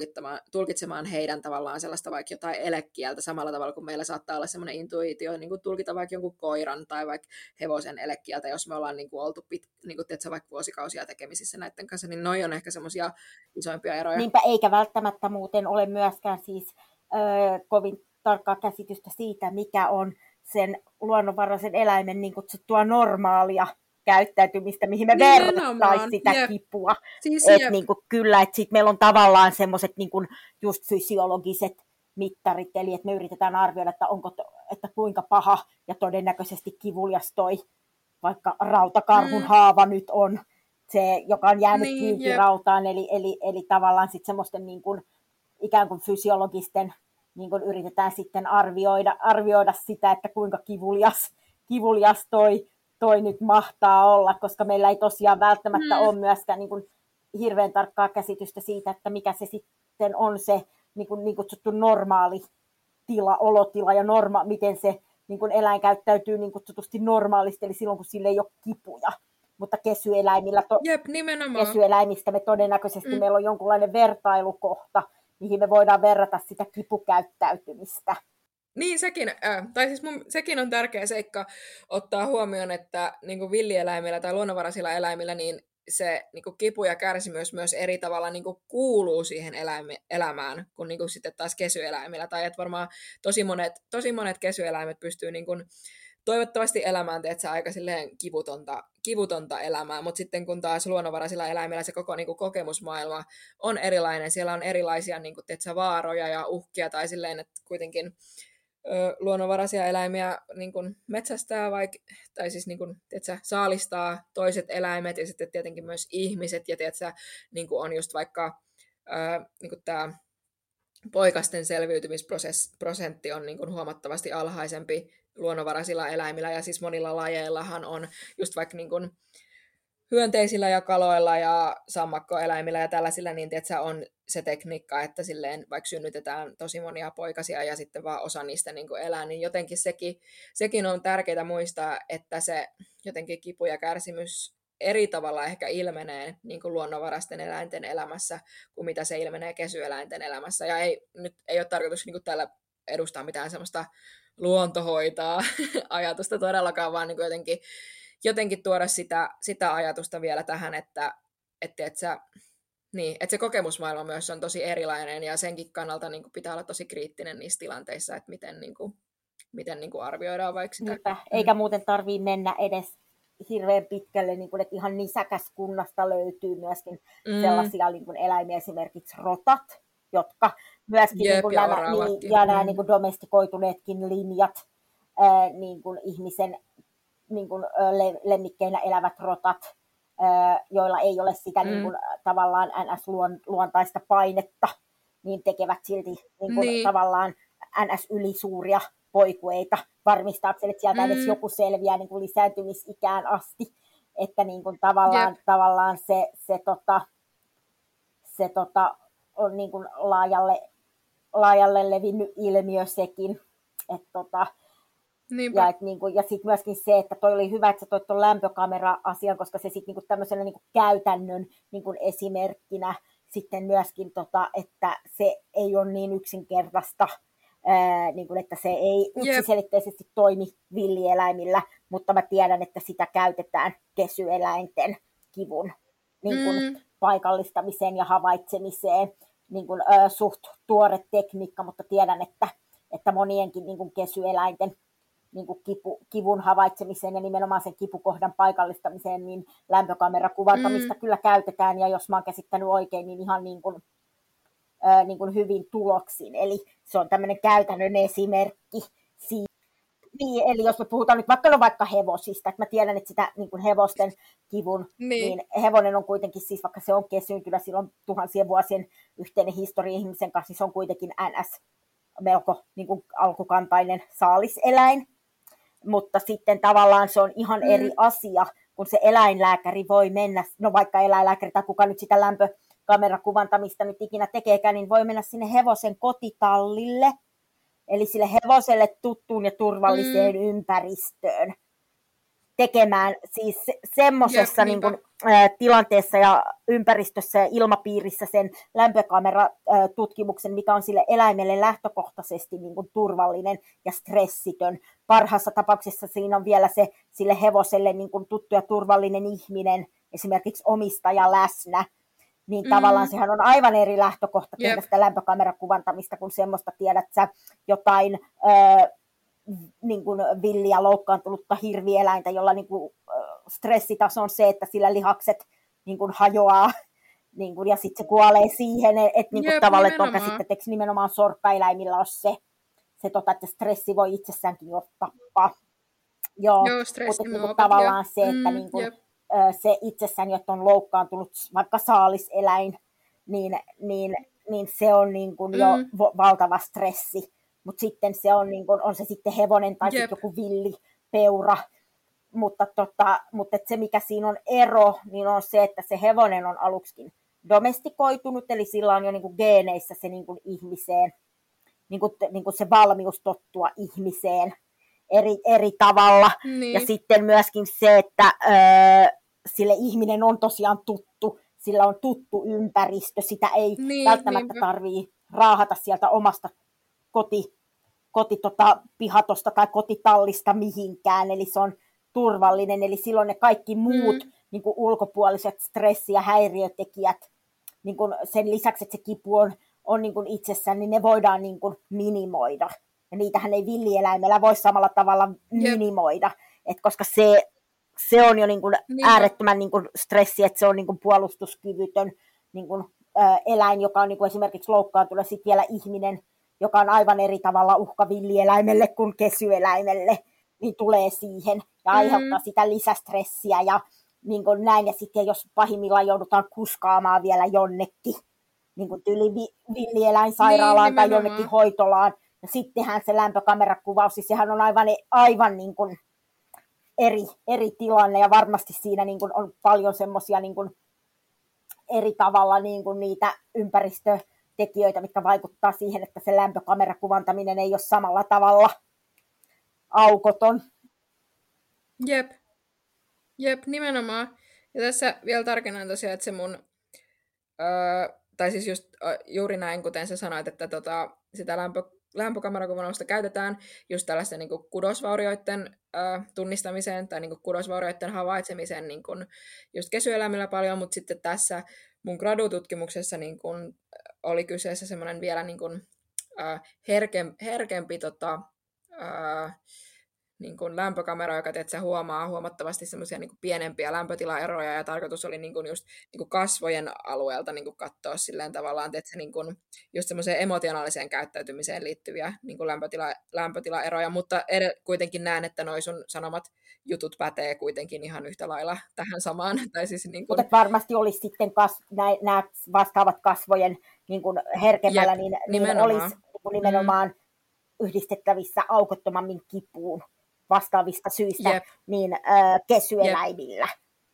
tulkitsemaan heidän tavallaan sellaista vaikka jotain elekieltä samalla tavalla kuin meillä saattaa olla semmoinen intuitio niin kuin tulkita vaikka jonkun koiran tai vaikka hevosen elekieltä, jos me ollaan niin kuin oltu pit, niin kuin, tiedätkö, vaikka vuosikausia tekemisissä näiden kanssa, niin noi on ehkä semmoisia isoimpia eroja. Niinpä eikä välttämättä muuten ole myöskään siis öö, kovin tarkkaa käsitystä siitä, mikä on sen luonnonvaraisen eläimen niin kutsuttua normaalia käyttäytymistä, mihin me vertaisimme sitä jep. kipua. Siis et niin kuin, kyllä, että sit meillä on tavallaan semmoiset niin just fysiologiset mittarit, eli että me yritetään arvioida, että, onko, että kuinka paha ja todennäköisesti kivulias toi vaikka rautakarhun mm. haava nyt on, se, joka on jäänyt niin, kiinni rautaan, eli, eli, eli tavallaan sitten semmoisten niin kuin, ikään kuin fysiologisten niin kuin yritetään sitten arvioida, arvioida sitä, että kuinka kivulias, kivulias toi, toi nyt mahtaa olla, koska meillä ei tosiaan välttämättä mm. ole myöskään niin kuin hirveän tarkkaa käsitystä siitä, että mikä se sitten on se niin kuin, niin kutsuttu normaali tila, olotila ja norma, miten se niin kuin eläin käyttäytyy niin kutsutusti normaalisti, eli silloin kun sille ei ole kipuja. Mutta kesyeläimillä to- Jep, kesyeläimistä me todennäköisesti mm. meillä on jonkunlainen vertailukohta, mihin me voidaan verrata sitä kipukäyttäytymistä. Niin, sekin, äh, tai siis mun, sekin on tärkeä seikka ottaa huomioon, että niin kuin villieläimillä tai luonnonvaraisilla eläimillä niin se niin kuin kipu ja kärsimys myös eri tavalla niin kuin kuuluu siihen eläime, elämään kuin, niin kuin sitten taas kesyeläimillä. Tai että varmaan tosi monet, tosi monet kesyeläimet pystyy niin kuin, toivottavasti elämään teet sä aika silleen kivutonta, kivutonta elämää, mutta sitten kun taas luonnonvaraisilla eläimillä se koko niin kuin, kokemusmaailma on erilainen, siellä on erilaisia niin kuin, teet sä, vaaroja ja uhkia tai silleen, että kuitenkin ö, luonnonvaraisia eläimiä niin kuin, metsästää vaikka, tai siis niin kuin, teet sä, saalistaa toiset eläimet ja sitten tietenkin myös ihmiset ja teet sä, niin kuin on just vaikka ö, niin kuin tämä poikasten selviytymisprosentti on niin kuin huomattavasti alhaisempi luonnonvaraisilla eläimillä ja siis monilla lajeillahan on just vaikka niin kuin, hyönteisillä ja kaloilla ja sammakkoeläimillä ja tällaisilla, niin että on se tekniikka, että silleen vaikka synnytetään tosi monia poikasia ja sitten vaan osa niistä niin kuin elää, niin jotenkin sekin, sekin on tärkeää muistaa, että se jotenkin kipu ja kärsimys eri tavalla ehkä ilmenee niin kuin luonnonvaraisten eläinten elämässä kuin mitä se ilmenee kesyeläinten elämässä. Ja ei, nyt ei ole tarkoitus niin kuin täällä edustaa mitään semmoista luontohoitaa ajatusta todellakaan, vaan niin jotenkin, jotenkin tuoda sitä, sitä ajatusta vielä tähän, että, että, että, sä, niin, että se kokemusmaailma myös on tosi erilainen ja senkin kannalta niin kuin pitää olla tosi kriittinen niissä tilanteissa, että miten, niin kuin, miten niin kuin arvioidaan vaikka sitä. Niinpä, eikä muuten tarvii mennä edes hirveän pitkälle, niin kuin, että ihan nisäkäskunnasta löytyy myöskin mm. sellaisia niin kuin eläimiä, esimerkiksi rotat, jotka myöskin Jep, niin kuin ja nämä, niin, ja nämä mm. niin kuin domestikoituneetkin linjat, ää, niin kuin ihmisen niin kuin, le, lemmikkeinä elävät rotat, ää, joilla ei ole sitä mm. niin kuin, tavallaan NS-luontaista painetta, niin tekevät silti niin kuin, niin. tavallaan NS-ylisuuria poikueita varmistaakseen, että sieltä mm. edes joku selviää niin kuin lisääntymisikään asti. Että niin kuin tavallaan, yep. tavallaan se, se, tota, se tota, on niin kuin laajalle, laajalle levinnyt ilmiö sekin. Et tota, Niinpä. Ja, niin kuin, ja sitten myöskin se, että toi oli hyvä, että sä toit tuon lämpökamera-asian, koska se sitten niin tämmöisenä niin käytännön niin kuin esimerkkinä sitten myöskin, tota, että se ei ole niin yksinkertaista, ää, niin kuin, että se ei yksiselitteisesti yep. toimi villieläimillä, mutta mä tiedän, että sitä käytetään kesyeläinten kivun niin kuin, mm. paikallistamiseen ja havaitsemiseen. Niin kuin, ää, suht tuore tekniikka, mutta tiedän, että, että monienkin niin kuin kesyeläinten niin kuin kipu, kivun havaitsemiseen ja nimenomaan sen kipukohdan paikallistamiseen, niin lämpökamerakuvantamista mm. kyllä käytetään, ja jos mä oon käsittänyt oikein, niin ihan niin kuin, ää, niin kuin hyvin tuloksin. Eli se on tämmöinen käytännön esimerkki siitä. Niin, eli jos me puhutaan nyt vaikka, no vaikka hevosista, että mä tiedän, että sitä niin kuin hevosten kivun, niin. niin hevonen on kuitenkin siis, vaikka se on kesyyntynyt, silloin tuhansien vuosien yhteinen historia ihmisen kanssa, niin se on kuitenkin NS melko niin kuin alkukantainen saaliseläin. Mutta sitten tavallaan se on ihan mm. eri asia, kun se eläinlääkäri voi mennä, no vaikka eläinlääkäri tai kuka nyt sitä lämpö, kamerakuvanta, nyt ikinä tekeekään, niin voi mennä sinne hevosen kotitallille, eli sille hevoselle tuttuun ja turvalliseen mm. ympäristöön tekemään siis semmoisessa niin kuin, ä, tilanteessa ja ympäristössä ja ilmapiirissä sen lämpökameratutkimuksen, mikä on sille eläimelle lähtökohtaisesti niin kuin, turvallinen ja stressitön. Parhaassa tapauksessa siinä on vielä se sille hevoselle niin kuin, tuttu ja turvallinen ihminen, esimerkiksi omistaja läsnä, niin mm. tavallaan sehän on aivan eri lähtökohta tehdä yep. sitä lämpökamerakuvantamista kuin semmoista, tiedät sä, jotain ö, niin kuin villiä loukkaantunutta hirvieläintä, jolla niin kuin, stressitaso on se, että sillä lihakset niin kuin hajoaa niin kuin, ja sitten se kuolee siihen, että niin kuin tavallaan on käsitteeksi nimenomaan sorkkaeläimillä on se, se tota, että stressi voi itsessäänkin jo tappaa. Joo, Joo mutta niin kuin, tavallaan se, että mm, niin kuin, se itsessään, että on loukkaantunut vaikka saaliseläin, niin, niin, niin se on niin kuin mm. jo valtava stressi. Mutta sitten se on, niin kuin, on se sitten hevonen tai yep. sitten joku villi peura. Mutta, tota, mutta se, mikä siinä on ero, niin on se, että se hevonen on aluksikin domestikoitunut, eli sillä on jo niin kuin geeneissä se niin kuin ihmiseen, niin kuin, niin kuin se valmius tottua ihmiseen eri, eri tavalla. Niin. Ja sitten myöskin se, että öö, sille ihminen on tosiaan tuttu, sillä on tuttu ympäristö, sitä ei niin, välttämättä niin. tarvii raahata sieltä omasta koti, koti tota, pihatosta tai kotitallista mihinkään, eli se on turvallinen, eli silloin ne kaikki muut mm. niin kuin ulkopuoliset stressi- ja häiriötekijät, niin kuin sen lisäksi, että se kipu on, on niin kuin itsessään, niin ne voidaan niin kuin minimoida. Ja niitähän ei villieläimellä voi samalla tavalla minimoida, Et koska se, se on jo niin kuin niin. äärettömän niin kuin stressi, että se on niin kuin puolustuskyvytön niin kuin, ä, eläin, joka on niin kuin esimerkiksi loukkaantunut, sitten vielä ihminen, joka on aivan eri tavalla uhka villieläimelle kuin kesyeläimelle, niin tulee siihen ja mm. aiheuttaa sitä lisästressiä ja niin kuin näin. Ja sitten jos pahimmillaan joudutaan kuskaamaan vielä jonnekin, niin kuin tyyli villieläinsairaalaan niin, tai jonnekin hoitolaan, ja sittenhän se lämpökamerakuvaus, siis sehän on aivan, aivan niin kuin eri, eri tilanne ja varmasti siinä niin kuin on paljon semmoisia niin eri tavalla niin kuin niitä ympäristötekijöitä, mitkä vaikuttaa siihen, että se lämpökamerakuvantaminen ei ole samalla tavalla aukoton. Jep. Jep, nimenomaan. Ja tässä vielä tarkennan tosiaan, että se mun, öö, tai siis just juuri näin, kuten sä sanoit, että tota, sitä lämpö, lämpökamerakuvausta käytetään just tällaisten niin kudosvaurioiden ö, tunnistamiseen tai niin kudosvaurioiden havaitsemiseen niin kuin just kesyeläimillä paljon, mutta sitten tässä mun gradututkimuksessa niin kuin oli kyseessä semmoinen vielä niin kuin, ö, herkem, herkempi tota, ö, niin kuin lämpökamera, joka teet, sä huomaa huomattavasti semmoisia niin pienempiä lämpötilaeroja, ja tarkoitus oli niin kuin just niin kuin kasvojen alueelta niin kuin katsoa silleen tavallaan, että niin kuin just semmoiseen emotionaaliseen käyttäytymiseen liittyviä niin kuin lämpötila, lämpötilaeroja, mutta ed- kuitenkin näen, että noi sun sanomat jutut pätee kuitenkin ihan yhtä lailla tähän samaan. Tai siis niin kuin... Mutta varmasti olisi sitten kas, nämä vastaavat kasvojen niin kuin herkemmällä, Jep, niin, niin olisi niin kuin nimenomaan mm. yhdistettävissä aukottomammin kipuun vastaavista syistä yep. niin äh, kesyeläimillä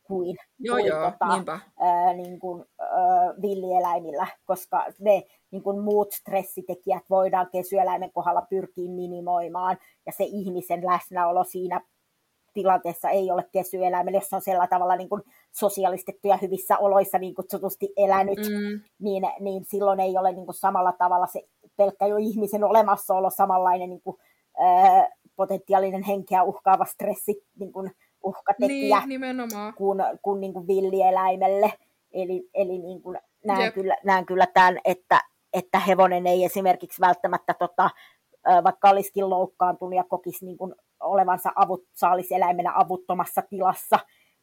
kuin, joo, kuin, joo, tota, äh, niin kuin, äh, villieläimillä, koska ne niin kuin muut stressitekijät voidaan kesyeläimen kohdalla pyrkiä minimoimaan, ja se ihmisen läsnäolo siinä tilanteessa ei ole kesyeläimellä, jos on sillä tavalla niin kuin sosiaalistettu ja hyvissä oloissa niin kutsutusti elänyt, mm. niin, niin silloin ei ole niin kuin samalla tavalla se pelkkä jo ihmisen olemassaolo samanlainen niin kuin, ää, potentiaalinen henkeä uhkaava stressi niin kuin uhkatekijä niin, nimenomaan. kuin, kuin, niin kuin villieläimelle. Eli, eli niin kuin näen, kyllä, näen kyllä tämän, että, että hevonen ei esimerkiksi välttämättä, tota, vaikka olisikin loukkaantunut ja kokisi niin kuin olevansa avut, saaliseläimenä avuttomassa tilassa,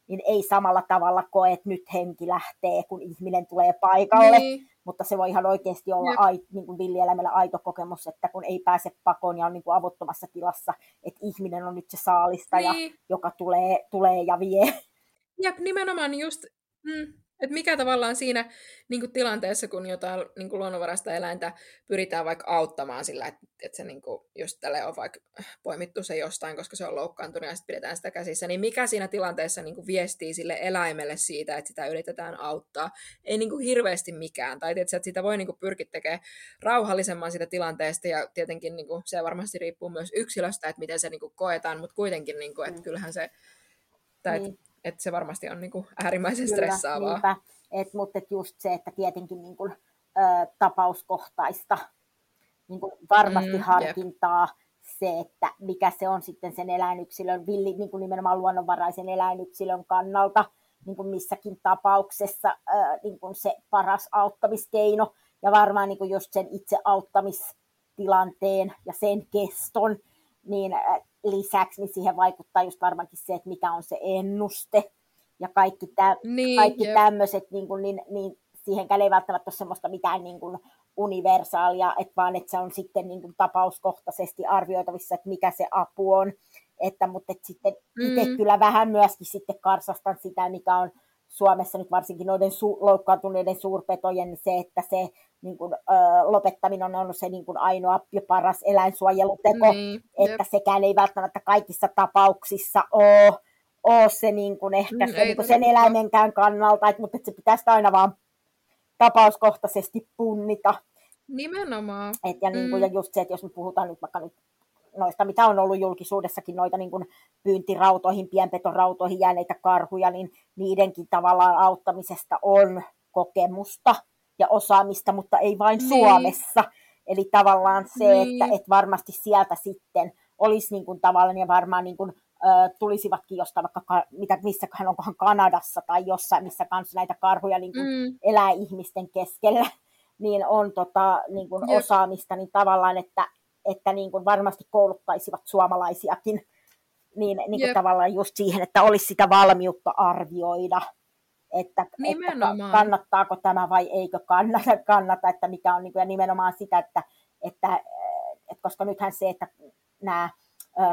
niin ei samalla tavalla koe, että nyt henki lähtee, kun ihminen tulee paikalle. Niin mutta se voi ihan oikeasti olla ai, niin kuin villieläimellä aito kokemus, että kun ei pääse pakoon ja on niin kuin avuttomassa tilassa, että ihminen on nyt se saalistaja, niin. joka tulee, tulee ja vie. Jep, nimenomaan just, mm, että mikä tavallaan siinä niin kuin tilanteessa, kun jotain niin kuin luonnonvarasta eläintä pyritään vaikka auttamaan sillä, että, että se niin kuin, just tälle on vaikka poimittu se jostain, koska se on loukkaantunut ja sitten pidetään sitä käsissä, niin mikä siinä tilanteessa niin kuin viestii sille eläimelle siitä, että sitä yritetään auttaa? Ei niin kuin hirveästi mikään. Tai tietysti, että sitä voi niin kuin pyrkiä tekemään rauhallisemman siitä tilanteesta ja tietenkin niin kuin, se varmasti riippuu myös yksilöstä, että miten se niin kuin koetaan, mutta kuitenkin, niin kuin, että mm. kyllähän se, tai niin että se varmasti on niin kuin äärimmäisen Kyllä, stressaavaa. Niinpä. Et, mutta et just se, että tietenkin niin kuin, ö, tapauskohtaista niin kuin varmasti mm, harkintaa, jep. se, että mikä se on sitten sen eläinyksilön, villi, niin kuin nimenomaan luonnonvaraisen eläinyksilön kannalta, niin kuin missäkin tapauksessa ö, niin kuin se paras auttamiskeino, ja varmaan niin kuin just sen itse auttamistilanteen ja sen keston, niin lisäksi niin siihen vaikuttaa just varmaankin se, että mikä on se ennuste ja kaikki, tä, niin, kaikki tämmöiset, niin, kuin, niin, niin siihenkään ei välttämättä ole semmoista mitään niin kuin universaalia, että vaan että se on sitten niin kuin tapauskohtaisesti arvioitavissa, että mikä se apu on. Että, mutta että sitten mm. itse kyllä vähän myöskin sitten karsastan sitä, mikä on Suomessa nyt varsinkin noiden su- loukkaantuneiden suurpetojen, niin se, että se niin kuin, ö, lopettaminen on se niin kuin ainoa ja paras eläinsuojeluteko, niin, että jep. sekään ei välttämättä kaikissa tapauksissa ole, ole se niin kuin ehkä mm, se, niin kuin sen eläimenkään kannalta, että, mutta että se pitäisi aina vaan tapauskohtaisesti punnita. Nimenomaan. Et, ja, niin kuin, mm. ja just se, että jos me puhutaan nyt vaikka nyt noista, mitä on ollut julkisuudessakin, noita niin kuin pyyntirautoihin, pienpetorautoihin jääneitä karhuja, niin niidenkin tavallaan auttamisesta on kokemusta ja osaamista, mutta ei vain niin. Suomessa. Eli tavallaan se, niin. että, että varmasti sieltä sitten olisi niin kuin tavallaan ja varmaan niin kuin, ö, tulisivatkin jostain vaikka, mitä, missäköhän onkohan Kanadassa tai jossain, missä kanssa näitä karhuja niin kuin mm. elää ihmisten keskellä, niin on tota, niin kuin osaamista, niin tavallaan, että, että niin kuin varmasti kouluttaisivat suomalaisiakin niin, niin kuin tavallaan just siihen, että olisi sitä valmiutta arvioida, että, että kannattaako tämä vai eikö kannata, kannata että mikä on niin kuin, ja nimenomaan sitä, että, että, että koska nythän se, että nämä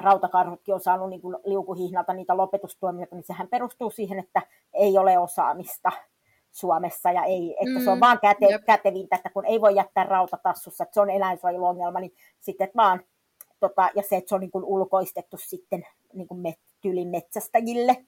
rautakarhutkin on saanut niin kuin liukuhihnalta niitä lopetustuomioita, niin sehän perustuu siihen, että ei ole osaamista Suomessa ja ei, että mm, se on mm, vaan käte, kätevintä, että kun ei voi jättää rautatassussa, että se on eläinsuojeluongelma, niin sitten että vaan, tota, ja se, että se on niin kuin ulkoistettu sitten niin kuin met, tylin metsästäjille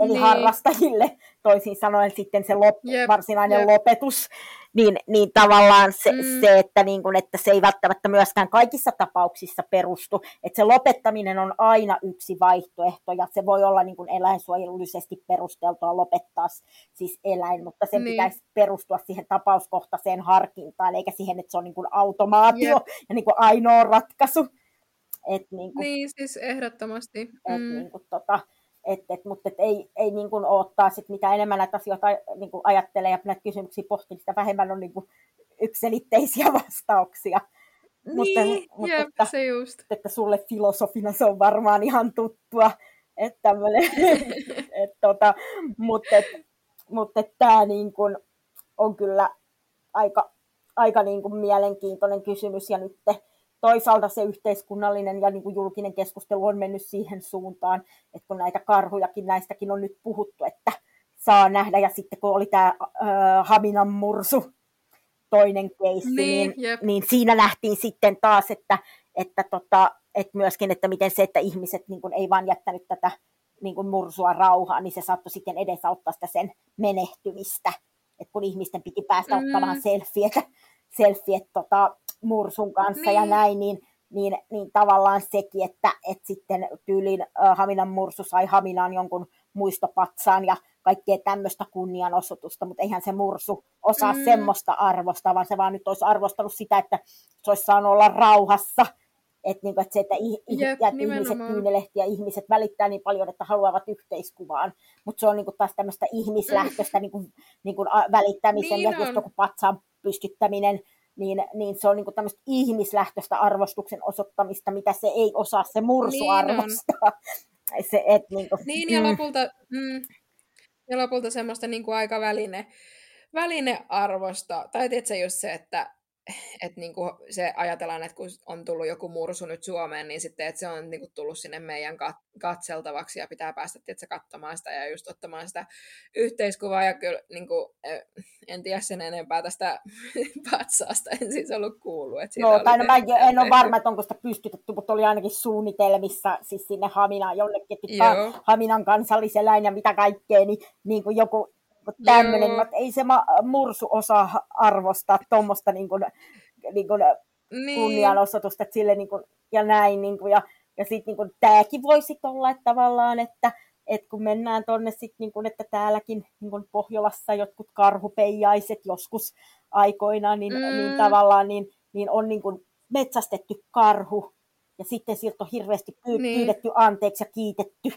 eli Niin. harrastajille, toisin sanoen sitten se lop, Jep, varsinainen jep. lopetus, niin, niin tavallaan se, Mm. se että, niin kun, että se ei välttämättä myöskään kaikissa tapauksissa perustu, että se lopettaminen on aina yksi vaihtoehto, ja se voi olla niin kun eläinsuojelullisesti perusteltua lopettaa siis eläin, mutta sen Niin. pitäisi perustua siihen tapauskohtaiseen harkintaan, eikä siihen, että se on niin kun automaatio Jep. ja niin kun ainoa ratkaisu. Et niin kun, Niin, siis ehdottomasti. et Mm. niin kuin, tota, et, et, mutta et ei, ei niin kuin taas, että mitä enemmän näitä asioita niin kuin ajattelee ja näitä kysymyksiä pohtii, sitä vähemmän on niin kuin ykselitteisiä vastauksia. mutta, Niin, mutta jep, että, se just. että sulle filosofina se on varmaan ihan tuttua, että tämmönen, et, tota, mutta et, mutta et tämä niin kuin on kyllä aika, aika niin kuin mielenkiintoinen kysymys ja nyt toisaalta se yhteiskunnallinen ja niin kuin julkinen keskustelu on mennyt siihen suuntaan, että kun näitä karhujakin, näistäkin on nyt puhuttu, että saa nähdä ja sitten kun oli tämä äh, Haminan mursu, toinen keissi, Niin, niin, jep. niin siinä nähtiin sitten taas, että, että, tota, että myöskin, että miten se, että ihmiset niin kuin ei vaan jättänyt tätä niin kuin mursua rauhaan, niin se saattoi sitten edesauttaa sitä sen menehtymistä. että kun ihmisten piti päästä Mm. ottamaan selfieet, selfieet tota, mursun kanssa ja Niin. näin, niin, niin, niin tavallaan sekin, että, että sitten tyylin äh, Haminan mursu sai Haminaan jonkun muistopatsaan ja kaikkea tämmöistä kunnianosoitusta, mutta eihän se mursu osaa Mm. mm. semmoista arvostaa, vaan se vaan nyt olisi arvostanut sitä, että se olisi saanut olla rauhassa. Että niinku, et se, että, ih- Jep, ja että ihmiset nimenomaan. kyynelehti ja ihmiset välittää niin paljon, että haluavat yhteiskuvaan. Mutta se on niinku taas tämmöistä ihmislähtöistä niinku, niinku a- välittämisen Niin ja just joku patsaan pystyttäminen, niin, niin se on niinku tämmöistä ihmislähtöistä arvostuksen osoittamista, mitä se ei osaa se mursu Niin on. arvostaa. Se, et, niinku, Niin, ja lopulta, mm, ja lopulta semmoista niin kuin aika väline, välinearvosta, tai tiedätkö just se, että et niin kuin se ajatellaan, että kun on tullut joku mursu nyt Suomeen, niin sitten, että se on niin kuin tullut sinne meidän kat- katseltavaksi ja pitää päästä tiedätkö, katsomaan sitä ja just ottamaan sitä yhteiskuvaa. Ja kyllä niin kuin, en tiedä sen enempää tästä patsaasta, en siis ollut kuullut. Että Joo, tai no, mä tehty- en ole varma, että onko sitä pystytetty, mutta oli ainakin suunnitelmissa siis sinne Haminaan jonnekin, että Joo. Haminan kansalliseläin ja mitä kaikkea, niin, niin kuin joku tämmöinen, mutta ei se ma- mursu osaa arvostaa tuommoista niin kuin, niin kuin Niin. kunnianosoitusta että sille niin kuin, ja näin. Niin kuin, ja ja sitten niin tämäkin voisi olla että tavallaan, että et kun mennään tuonne sitten, niin kuin, että täälläkin niin kuin Pohjolassa jotkut karhupeijaiset joskus aikoinaan, niin, Mm. mm. niin tavallaan niin, niin on niin kuin metsästetty karhu ja sitten siltä on hirveästi pyy- Niin. niin. pyydetty anteeksi ja kiitetty.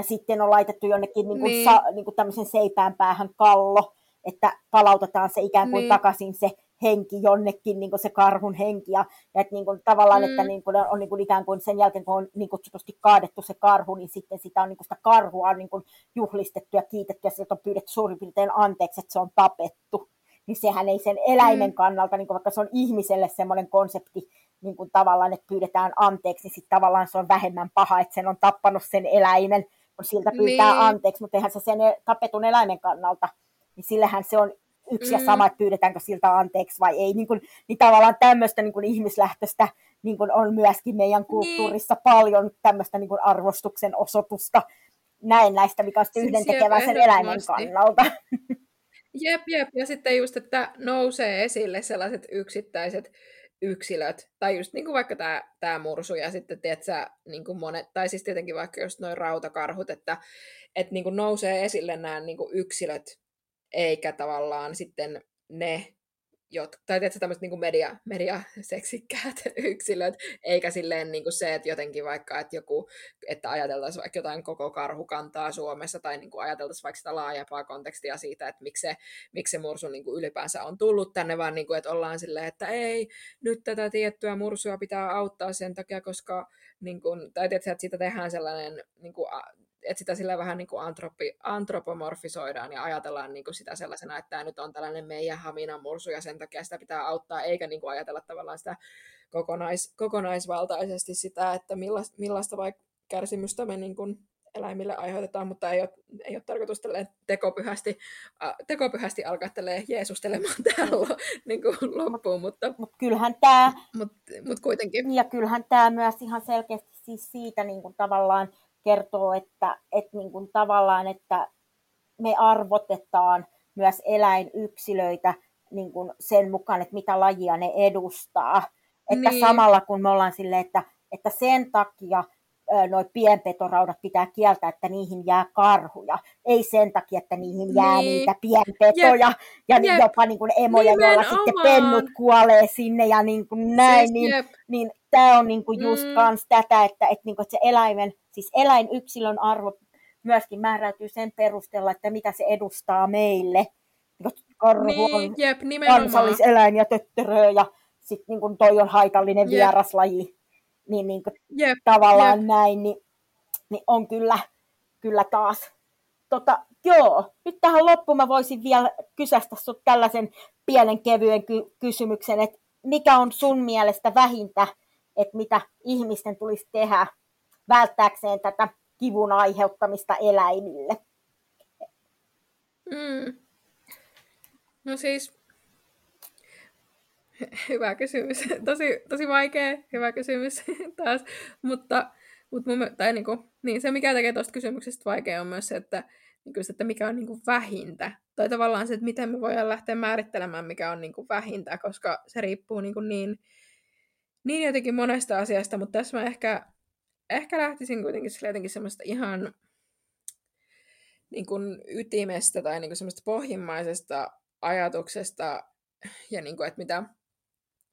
Ja sitten on laitettu jonnekin niin kuin Niin. Sa, niin kuin tämmöisen seipään päähän kallo, että palautetaan se ikään kuin Niin. takaisin se henki jonnekin, niin kuin se karhun henki. Ja, ja että niin kuin, tavallaan, mm. että niin kuin, on niin kuin ikään kuin sen jälkeen, kun on niin kutsutusti kaadettu se karhu, niin sitten sitä on niin kuin sitä karhua on niin kuin juhlistettu ja kiitetty ja sieltä on pyydetty suurin piirtein anteeksi, että se on tapettu. Niin sehän ei sen eläimen Mm. kannalta, niin kuin vaikka se on ihmiselle semmoinen konsepti, niin kuin tavallaan, että pyydetään anteeksi, niin sitten tavallaan se on vähemmän paha, että sen on tappanut sen eläimen, kun siltä pyytää Niin. anteeksi, mutta eihän se sen e- tapetun eläimen kannalta, niin sillähän se on yksi Mm. ja sama, että pyydetäänkö siltä anteeksi vai ei. Niin, kuin, niin tavallaan tämmöistä niin kuin ihmislähtöistä niin kuin on myöskin meidän kulttuurissa niin. paljon tämmöistä niin kuin arvostuksen osoitusta näin näistä, mikä on sitten yhdentekevää sen eläimen kannalta. Jep, jep. Ja sitten just, että nousee esille sellaiset yksittäiset yksilöt, tai just niin kuin vaikka tämä, tämä mursu, ja sitten tiedätkö, niin kuin monet, tai siis tietenkin vaikka just noin rautakarhut, että, että niin kuin nousee esille nämä niin kuin yksilöt, eikä tavallaan sitten ne, jot, tai tiedätkö, tämmöiset niin media, mediaseksikkäät yksilöt, eikä silleen niin kuin se, että jotenkin vaikka, että joku, että ajateltaisiin vaikka jotain koko karhukantaa Suomessa, tai niin kuin ajateltaisiin vaikka sitä laajempaa kontekstia siitä, että miksi se, miksi se mursu niin kuin ylipäänsä on tullut tänne, vaan niin kuin, että ollaan silleen, että ei, nyt tätä tiettyä mursua pitää auttaa sen takia, koska, niin kuin, tai tiedätkö, että siitä tehdään sellainen, niin kuin, että sitä sillä vähän niin kuin antropi, antropomorfisoidaan ja ajatellaan niin kuin sitä sellaisena, että tämä nyt on tällainen meidän Haminan mursu ja sen takia sitä pitää auttaa, eikä niin kuin ajatella tavallaan sitä kokonais, kokonaisvaltaisesti sitä, että millaista, millaista vaikka kärsimystä me niin kuin eläimille aiheutetaan, mutta ei ole, ei ole tarkoitus tekopyhästi, äh, tekopyhästi alkaa jeesustelemaan täällä niin kuin loppuun, mutta, Mutta kyllähän tämä mutta, mutta kuitenkin. Ja kyllähän tämä myös ihan selkeästi siis siitä niin kuin tavallaan kertoo, että, että niin kuin tavallaan, että me arvotetaan myös eläinyksilöitä niin kuin sen mukaan, että mitä lajia ne edustaa. Että niin. samalla kun me ollaan silleen, että, että sen takia noi pienpetoraudat pitää kieltää, että niihin jää karhuja. Ei sen takia, että niihin jää niin. niitä pienpetoja jep. ja jep. jopa niin kuin emoja, Nimenomaan. joilla sitten pennut kuolee sinne ja niin kuin näin. Siis, niin, niin tämä on niin kuin just mm. kans tätä, että, että, niin kuin, että se eläimen, siis eläinyksilön arvo myöskin määräytyy sen perusteella, että mitä se edustaa meille. Karhu niin, on jep, kansalliseläin ja töttörö ja sitten niin toi on haitallinen jep. vieraslaji niin, niin kuin yep, tavallaan yep. näin, niin, niin on kyllä, kyllä taas. Tota, joo, nyt tähän loppuun mä voisin vielä kysästä sut tällaisen pienen kevyen ky- kysymyksen, että mikä on sun mielestä vähintä, että mitä ihmisten tulisi tehdä välttääkseen tätä kivun aiheuttamista eläimille? Mm. No siis Hyvä kysymys. Tosi, tosi vaikea, hyvä kysymys taas. mutta, mutta mun, tai niin, kuin, niin, se, mikä tekee tuosta kysymyksestä vaikea, on myös se, että, niin kuin, että mikä on niin kuin vähintä. Tai tavallaan se, että miten me voidaan lähteä määrittelemään, mikä on niin kuin vähintä, koska se riippuu niin, kuin niin, niin jotenkin monesta asiasta, mutta tässä mä ehkä, ehkä lähtisin kuitenkin jotenkin semmoista ihan niin kuin ytimestä tai niin kuin semmoista pohjimmaisesta ajatuksesta, ja niin kuin, että mitä,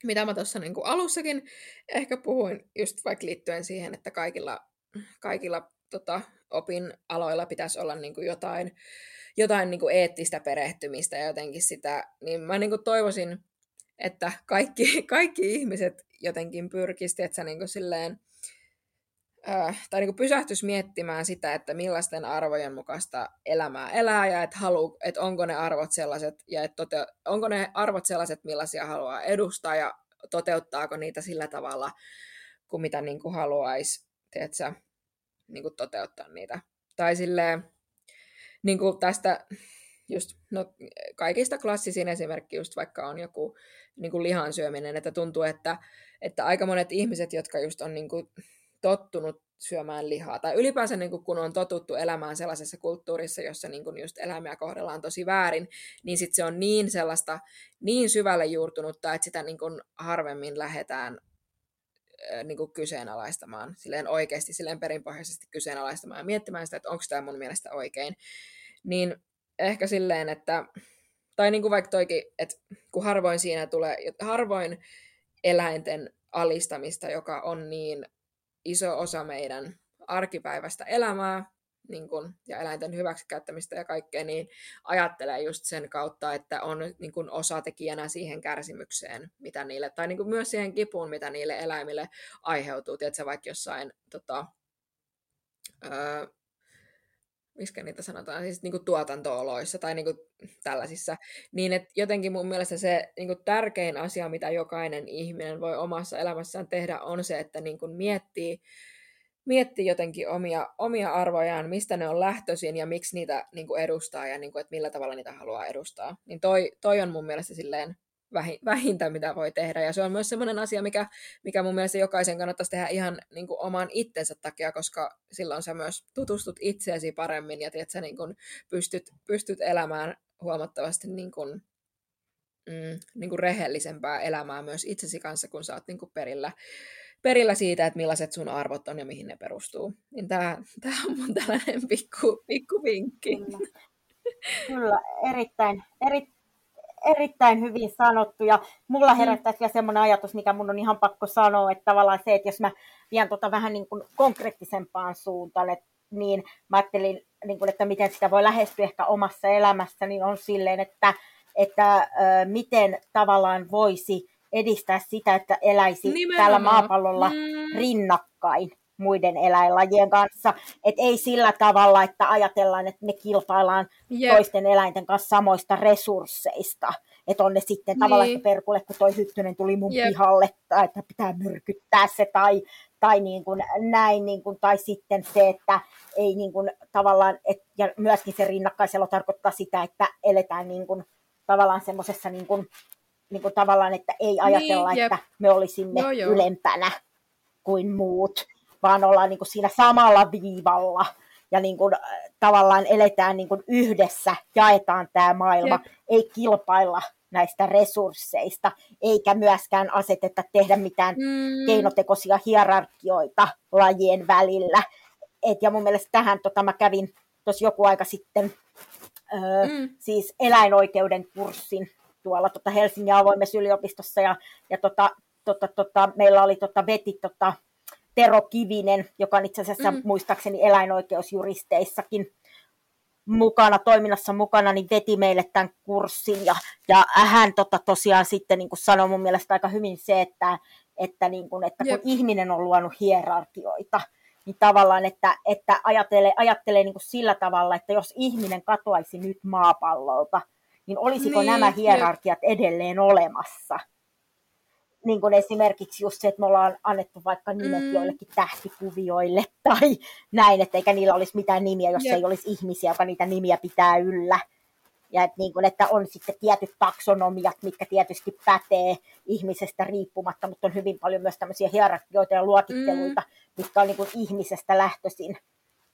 mitä mä tuossa niin alussakin ehkä puhuin, just vaikka liittyen siihen, että kaikilla, kaikilla tota, opin aloilla pitäisi olla niin kuin jotain, jotain niin kuin eettistä perehtymistä ja jotenkin sitä, niin mä niin kuin toivoisin, että kaikki, kaikki ihmiset jotenkin pyrkisivät, että sä niin kuin silleen, tai niin pysähtyisi miettimään sitä, että millaisten arvojen mukaista elämää elää ja että, halu, että onko ne arvot sellaiset ja että tote, onko ne arvot sellaiset, millaisia haluaa edustaa ja toteuttaako niitä sillä tavalla, kuin mitä niin kuin haluaisi tiedätkö, niin kuin toteuttaa niitä. Tai silleen, niin kuin tästä just, no, kaikista klassisin esimerkki just vaikka on joku niin kuin lihan syöminen, että tuntuu, että, että aika monet ihmiset, jotka just on niin kuin tottunut syömään lihaa. Tai ylipäänsä niin kun on totuttu elämään sellaisessa kulttuurissa, jossa niin just eläimiä kohdellaan tosi väärin, niin sit se on niin sellaista, niin syvälle juurtunutta, että sitä niin harvemmin lähdetään niin kuin kyseenalaistamaan, silleen oikeasti, silleen perinpohjaisesti kyseenalaistamaan ja miettimään sitä, että onko tämä mun mielestä oikein. Niin ehkä silleen, että, tai niin kuin vaikka toikin, että kun harvoin siinä tulee, harvoin eläinten alistamista, joka on niin iso osa meidän arkipäivästä elämää niin kun, ja eläinten hyväksikäyttämistä ja kaikkea, niin ajattelee just sen kautta, että on niin kun, osatekijänä siihen kärsimykseen, mitä niille, tai niin kun, myös siihen kipuun, mitä niille eläimille aiheutuu. Tiedätkö, vaikka jossain tota, öö, miskä niitä sanotaan, siis niin kuin tuotantooloissa tai niin kuin tällaisissa, niin että jotenkin mun mielestä se niin kuin tärkein asia, mitä jokainen ihminen voi omassa elämässään tehdä, on se, että niin kuin miettii, miettii jotenkin omia, omia arvojaan, mistä ne on lähtöisin ja miksi niitä niin kuin edustaa ja niin kuin, että millä tavalla niitä haluaa edustaa. Niin toi, toi on mun mielestä silleen vähintä, mitä voi tehdä. Ja se on myös sellainen asia, mikä, mikä mun mielestä jokaisen kannattaisi tehdä ihan niin kuin oman itsensä takia, koska silloin sä myös tutustut itseesi paremmin ja tiedät, sä niin kuin pystyt, pystyt elämään huomattavasti niin kuin, mm, niin kuin rehellisempää elämää myös itsesi kanssa, kun sä oot niin kuin perillä, perillä siitä, että millaiset sun arvot on ja mihin ne perustuu. Niin tää, tää on mun tällainen pikku, pikku vinkki. Kyllä. Kyllä, erittäin, erittäin erittäin hyvin sanottu ja mulla mm. herättäisi vielä semmoinen ajatus, mikä mun on ihan pakko sanoa, että tavallaan se, että jos mä vien tota vähän niin kuin konkreettisempaan suuntaan, että niin mä ajattelin, niin kuin, että miten sitä voi lähestyä ehkä omassa elämässä, niin on silleen, että, että äh, miten tavallaan voisi edistää sitä, että eläisi Nimenomaan. täällä maapallolla mm. rinnakkain muiden eläinlajien kanssa. Et ei sillä tavalla, että ajatellaan, että me kilpaillaan yep. toisten eläinten kanssa samoista resursseista. Että on ne sitten niin. tavallaan perkulle, kun toi hyttynen tuli mun yep. pihalle, tai että pitää myrkyttää se, tai, tai niin kuin näin, niin kuin, tai sitten se, että ei niin kuin, tavallaan, et, ja myöskin se rinnakkaiselo tarkoittaa sitä, että eletään niin kuin, tavallaan semmoisessa niin kuin, niin kuin tavallaan, että ei ajatella, niin, että me olisimme joo, joo. ylempänä kuin muut vaan ollaan niin kuin siinä samalla viivalla ja niin kuin, tavallaan eletään niin kuin yhdessä, jaetaan tämä maailma, Jep. ei kilpailla näistä resursseista, eikä myöskään aseteta tehdä mitään mm. keinotekoisia hierarkioita lajien välillä. Et, ja mun mielestä tähän tota, mä kävin tuossa joku aika sitten öö, mm. siis eläinoikeuden kurssin tuolla tota Helsingin avoimessa yliopistossa, ja, ja tota, tota, tota, meillä oli tota, veti tota, Tero Kivinen, joka on itse asiassa mm. muistaakseni eläinoikeusjuristeissakin mukana, toiminnassa mukana, niin veti meille tämän kurssin. Ja, ja hän tota, tosiaan sitten niin kuin sanoi mun mielestä aika hyvin se, että, että, niin kuin, että kun Jep. ihminen on luonut hierarkioita, niin tavallaan, että, että ajattelee, ajattelee niin kuin sillä tavalla, että jos ihminen katoaisi nyt maapallolta, niin olisiko niin, nämä hierarkiat jep. edelleen olemassa? Niin kuin esimerkiksi just se, että me ollaan annettu vaikka nimet mm. joillekin tähtikuvioille tai näin, että eikä niillä olisi mitään nimiä, jos Jep. ei olisi ihmisiä, joka niitä nimiä pitää yllä. Ja että, niin kuin, että on sitten tietyt taksonomiat, mitkä tietysti pätee ihmisestä riippumatta, mutta on hyvin paljon myös tämmöisiä hierarkioita ja luokitteluita, mm. mitkä on niin kuin ihmisestä lähtöisin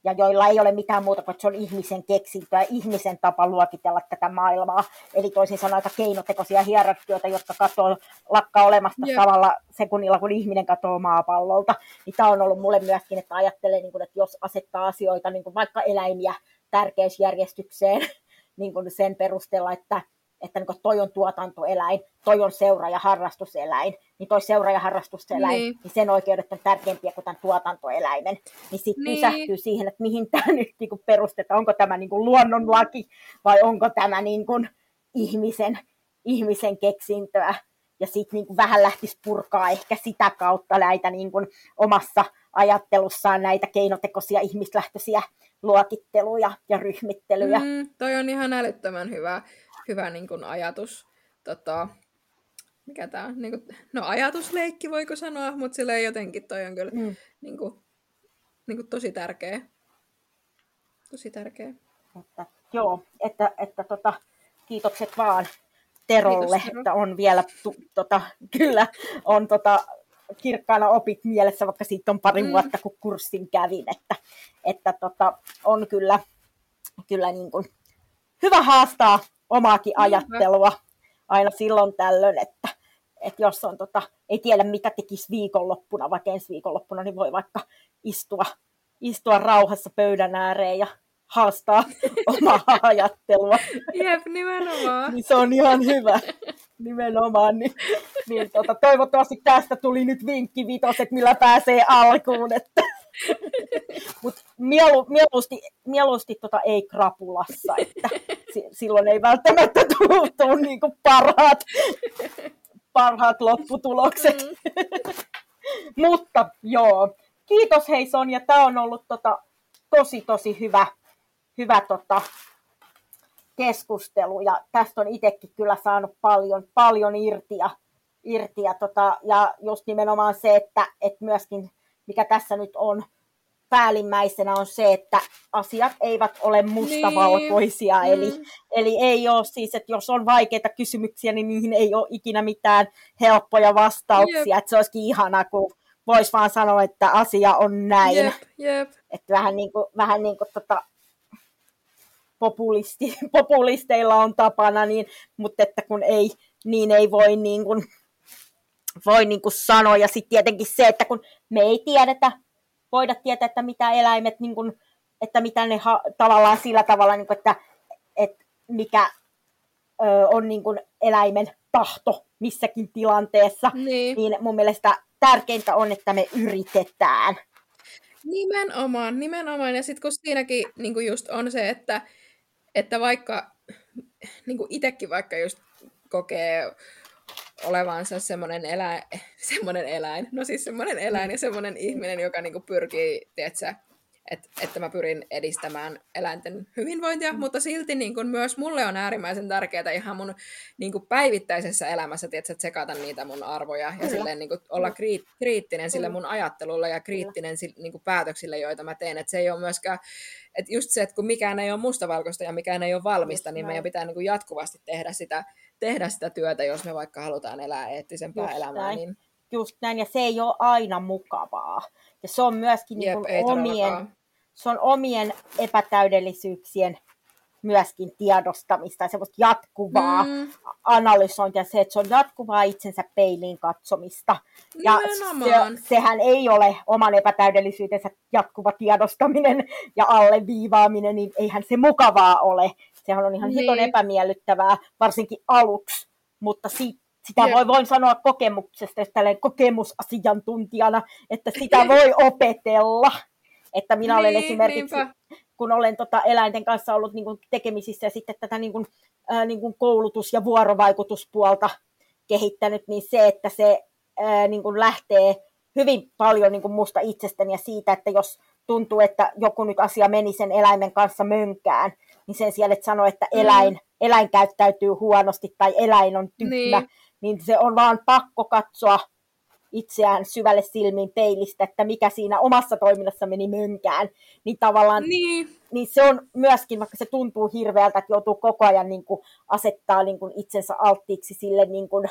ja joilla ei ole mitään muuta kuin, että se on ihmisen keksintö ja ihmisen tapa luokitella tätä maailmaa. Eli toisin sanoen aika keinotekoisia hierarkioita, jotka katoo, lakkaa olemasta yeah. samalla sekunnilla, kun ihminen katoo maapallolta. Niin tämä on ollut mulle myöskin, että ajattelee, niin kuin, että jos asettaa asioita, niin kuin vaikka eläimiä tärkeysjärjestykseen, niin kuin sen perusteella, että että niin toi on tuotantoeläin, toi on seura- ja harrastuseläin, niin toi seura- ja harrastuseläin, niin. niin sen oikeudet on tärkeämpiä kuin tämän tuotantoeläimen. Niin sitten niin. pysähtyy siihen, että mihin tämä nyt niin perustetaan, onko tämä niin kuin luonnonlaki vai onko tämä niin kuin ihmisen, ihmisen keksintöä. Ja sitten niin vähän lähtisi purkaa ehkä sitä kautta näitä niin kuin omassa ajattelussaan näitä keinotekoisia ihmislähtöisiä luokitteluja ja ryhmittelyjä. Mm, toi on ihan älyttömän hyvä hyvä niin kuin ajatus. Tota, mikä tää on? Niin kuin, no ajatusleikki voiko sanoa, mutta sillä jotenkin toi on kyllä mm. niin kuin, niin kuin tosi tärkeä. Tosi tärkeä. Että, joo, että, että tota, kiitokset vaan Terolle, Kiitos, Tero. että on vielä, tu, tota, kyllä, on tota, kirkkaana opit mielessä, vaikka siitä on pari mm. vuotta, kun kurssin kävin, että, että tota, on kyllä, kyllä niin kuin, hyvä haastaa omaakin ajattelua aina silloin tällöin, että, että jos on tota, ei tiedä mitä tekisi viikonloppuna, vaikka ensi viikonloppuna, niin voi vaikka istua, istua rauhassa pöydän ääreen ja haastaa omaa ajattelua. Jep, nimenomaan. niin se on ihan hyvä. Nimenomaan. Niin, niin tota, toivottavasti tästä tuli nyt vinkki vitoset, millä pääsee alkuun. Että. Mutta mielu, mieluusti, mieluusti tota ei krapulassa, että silloin ei välttämättä tule, tule niin parhaat, parhaat lopputulokset. Mm. Mutta joo, kiitos hei Sonja, tämä on ollut tota, tosi tosi hyvä, hyvä tota, keskustelu ja tästä on itsekin kyllä saanut paljon, paljon irti ja, irti ja, tota, ja just nimenomaan se, että, että myöskin mikä tässä nyt on päällimmäisenä on se, että asiat eivät ole mustavalkoisia. Niin. Eli, mm. eli ei ole siis, että jos on vaikeita kysymyksiä, niin niihin ei ole ikinä mitään helppoja vastauksia. Että se olisikin ihana, kun voisi vaan sanoa, että asia on näin. Jep, jep. Että vähän niin kuin, vähän niin kuin tota, populisti, populisteilla on tapana, niin, mutta että kun ei, niin ei voi niin kuin, voi niin kuin sanoa. Ja sitten tietenkin se, että kun me ei tiedetä, voida tietää, että mitä eläimet, niin kuin, että mitä ne ha, tavallaan sillä tavalla, niin kuin, että, että mikä ö, on niin kuin eläimen tahto missäkin tilanteessa, niin. niin mun mielestä tärkeintä on, että me yritetään. Nimenomaan, nimenomaan. Ja sitten kun siinäkin niin kuin just on se, että, että vaikka niin kuin itsekin vaikka just kokee olevansa semmoinen eläin, semmoinen eläin, no siis semmoinen eläin ja semmoinen ihminen, joka niinku pyrkii, tiedätkö, että, että mä pyrin edistämään eläinten hyvinvointia, mm. mutta silti niin kuin myös mulle on äärimmäisen tärkeää ihan mun niin päivittäisessä elämässä, tiedätkö, että sekata niitä mun arvoja ja silleen, niin olla kriit, kriittinen sille mun ajattelulle ja kriittinen niin kuin päätöksille, joita mä teen. Että se ei ole myöskään, että just se, että kun mikään ei ole mustavalkoista ja mikään ei ole valmista, just niin meidän pitää niin jatkuvasti tehdä sitä, tehdä sitä työtä, jos me vaikka halutaan elää eettisempää just elämää. Näin. Niin... Just näin, ja se ei ole aina mukavaa. Ja se on myöskin Jep, niin omien, se on omien epätäydellisyyksien myöskin tiedostamista ja semmoista jatkuvaa Mm, analysointia, se, että se on jatkuvaa itsensä peiliin katsomista. Ja nimenomaan. se, sehän ei ole oman epätäydellisyytensä jatkuva tiedostaminen ja alleviivaaminen, niin eihän se mukavaa ole. Sehän on ihan Niin. hiton epämiellyttävää, varsinkin aluksi, mutta si, sitä voi, voin sanoa kokemuksesta, jos tällainen kokemusasiantuntijana, että sitä voi opetella. Että minä olen Niin, esimerkiksi niinpä. kun olen tota eläinten kanssa ollut niin kuin, tekemisissä ja sitten tätä niin kuin, ää, niin kuin koulutus- ja vuorovaikutuspuolta kehittänyt, niin se, että se ää, niin kuin lähtee hyvin paljon niin kuin musta itsestäni ja siitä, että jos tuntuu, että joku nyt asia meni sen eläimen kanssa mönkään, niin sen sijaan, että sanoo, että Mm. eläin, eläin käyttäytyy huonosti tai eläin on tyhmä, Niin. niin. niin se on vaan pakko katsoa itseään syvälle silmiin peilistä, että mikä siinä omassa toiminnassa meni mönkään, niin tavallaan Niin, niin se on myöskin, vaikka se tuntuu hirveältä, että joutuu koko ajan niin kuin asettaa niin kuin itsensä alttiiksi sille niin kuin,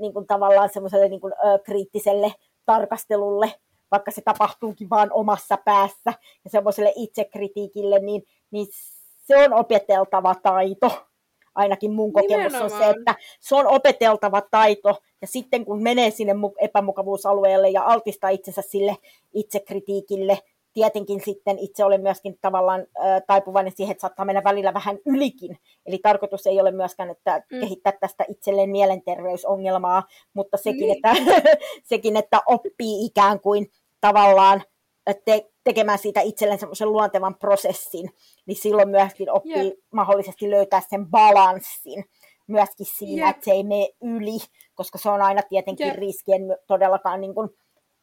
niin kuin tavallaan semmoiselle niin kuin, ö, kriittiselle tarkastelulle, vaikka se tapahtuukin vaan omassa päässä ja semmoiselle itsekritiikille, niin, niin se on opeteltava taito. Ainakin mun kokemus on se, Nimenomaan. että se on opeteltava taito, ja sitten kun menee sinne mu- epämukavuusalueelle ja altistaa itsensä sille itsekritiikille, tietenkin sitten itse olen myöskin tavallaan ö, taipuvainen siihen, että saattaa mennä välillä vähän ylikin. Eli tarkoitus ei ole myöskään, että Mm. kehittää tästä itselleen mielenterveysongelmaa, mutta sekin, Niin. että, sekin, että oppii ikään kuin tavallaan te, tekemään siitä itselleen semmoisen luontevan prosessin, niin silloin myöskin oppii Jep. mahdollisesti löytää sen balanssin myöskin siinä, Jep. että se ei mene yli, koska se on aina tietenkin Jep. riskien todellakaan niin kuin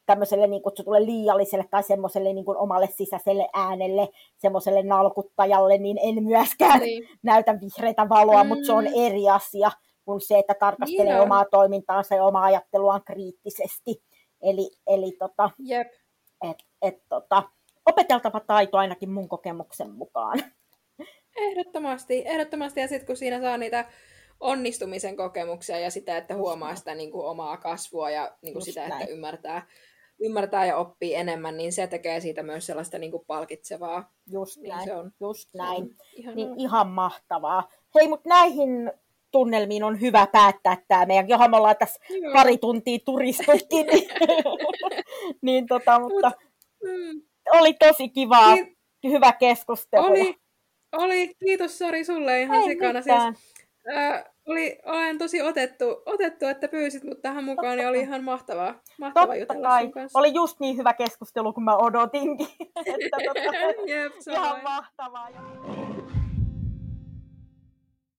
tämmöiselle niin kutsutulle liialliselle tai semmoiselle niin kuin omalle sisäiselle äänelle, semmoiselle nalkuttajalle, niin en myöskään niin. näytä vihreitä valoa, mm. mutta se on Mm. eri asia kuin se, että tarkastelee Niin on. omaa toimintaansa ja omaa ajatteluaan kriittisesti. Eli, eli tota, Jep. et, et, tota, opeteltava taito ainakin mun kokemuksen mukaan. Ehdottomasti, ehdottomasti. Ja sitten kun siinä saa niitä onnistumisen kokemuksia ja sitä, että huomaa sitä niin kuin omaa kasvua ja niin kuin Just sitä, näin. että ymmärtää, ymmärtää ja oppii enemmän, niin se tekee siitä myös sellaista niin kuin palkitsevaa. Just Niin näin, se on. just Se on näin. ihanaa. Niin ihan mahtavaa. Hei, mutta näihin tunnelmiin on hyvä päättää tämä meidän, johon me ollaan tässä Joo. pari tuntia turistuttiin, niin, niin tota, mutta Mm. oli tosi kivaa, Niin, hyvä keskustelu. oli, oli, kiitos Sari sulle ihan Ei sikana. mitään. Siis, ää, oli, olen tosi otettu, otettu, että pyysit mut tähän mukaan, niin oli ihan mahtavaa, mahtavaa Totta jutella kai. sun kanssa. Oli just niin hyvä keskustelu, kun mä odotinkin. että, tota, Jep, ihan mahtavaa. Ja...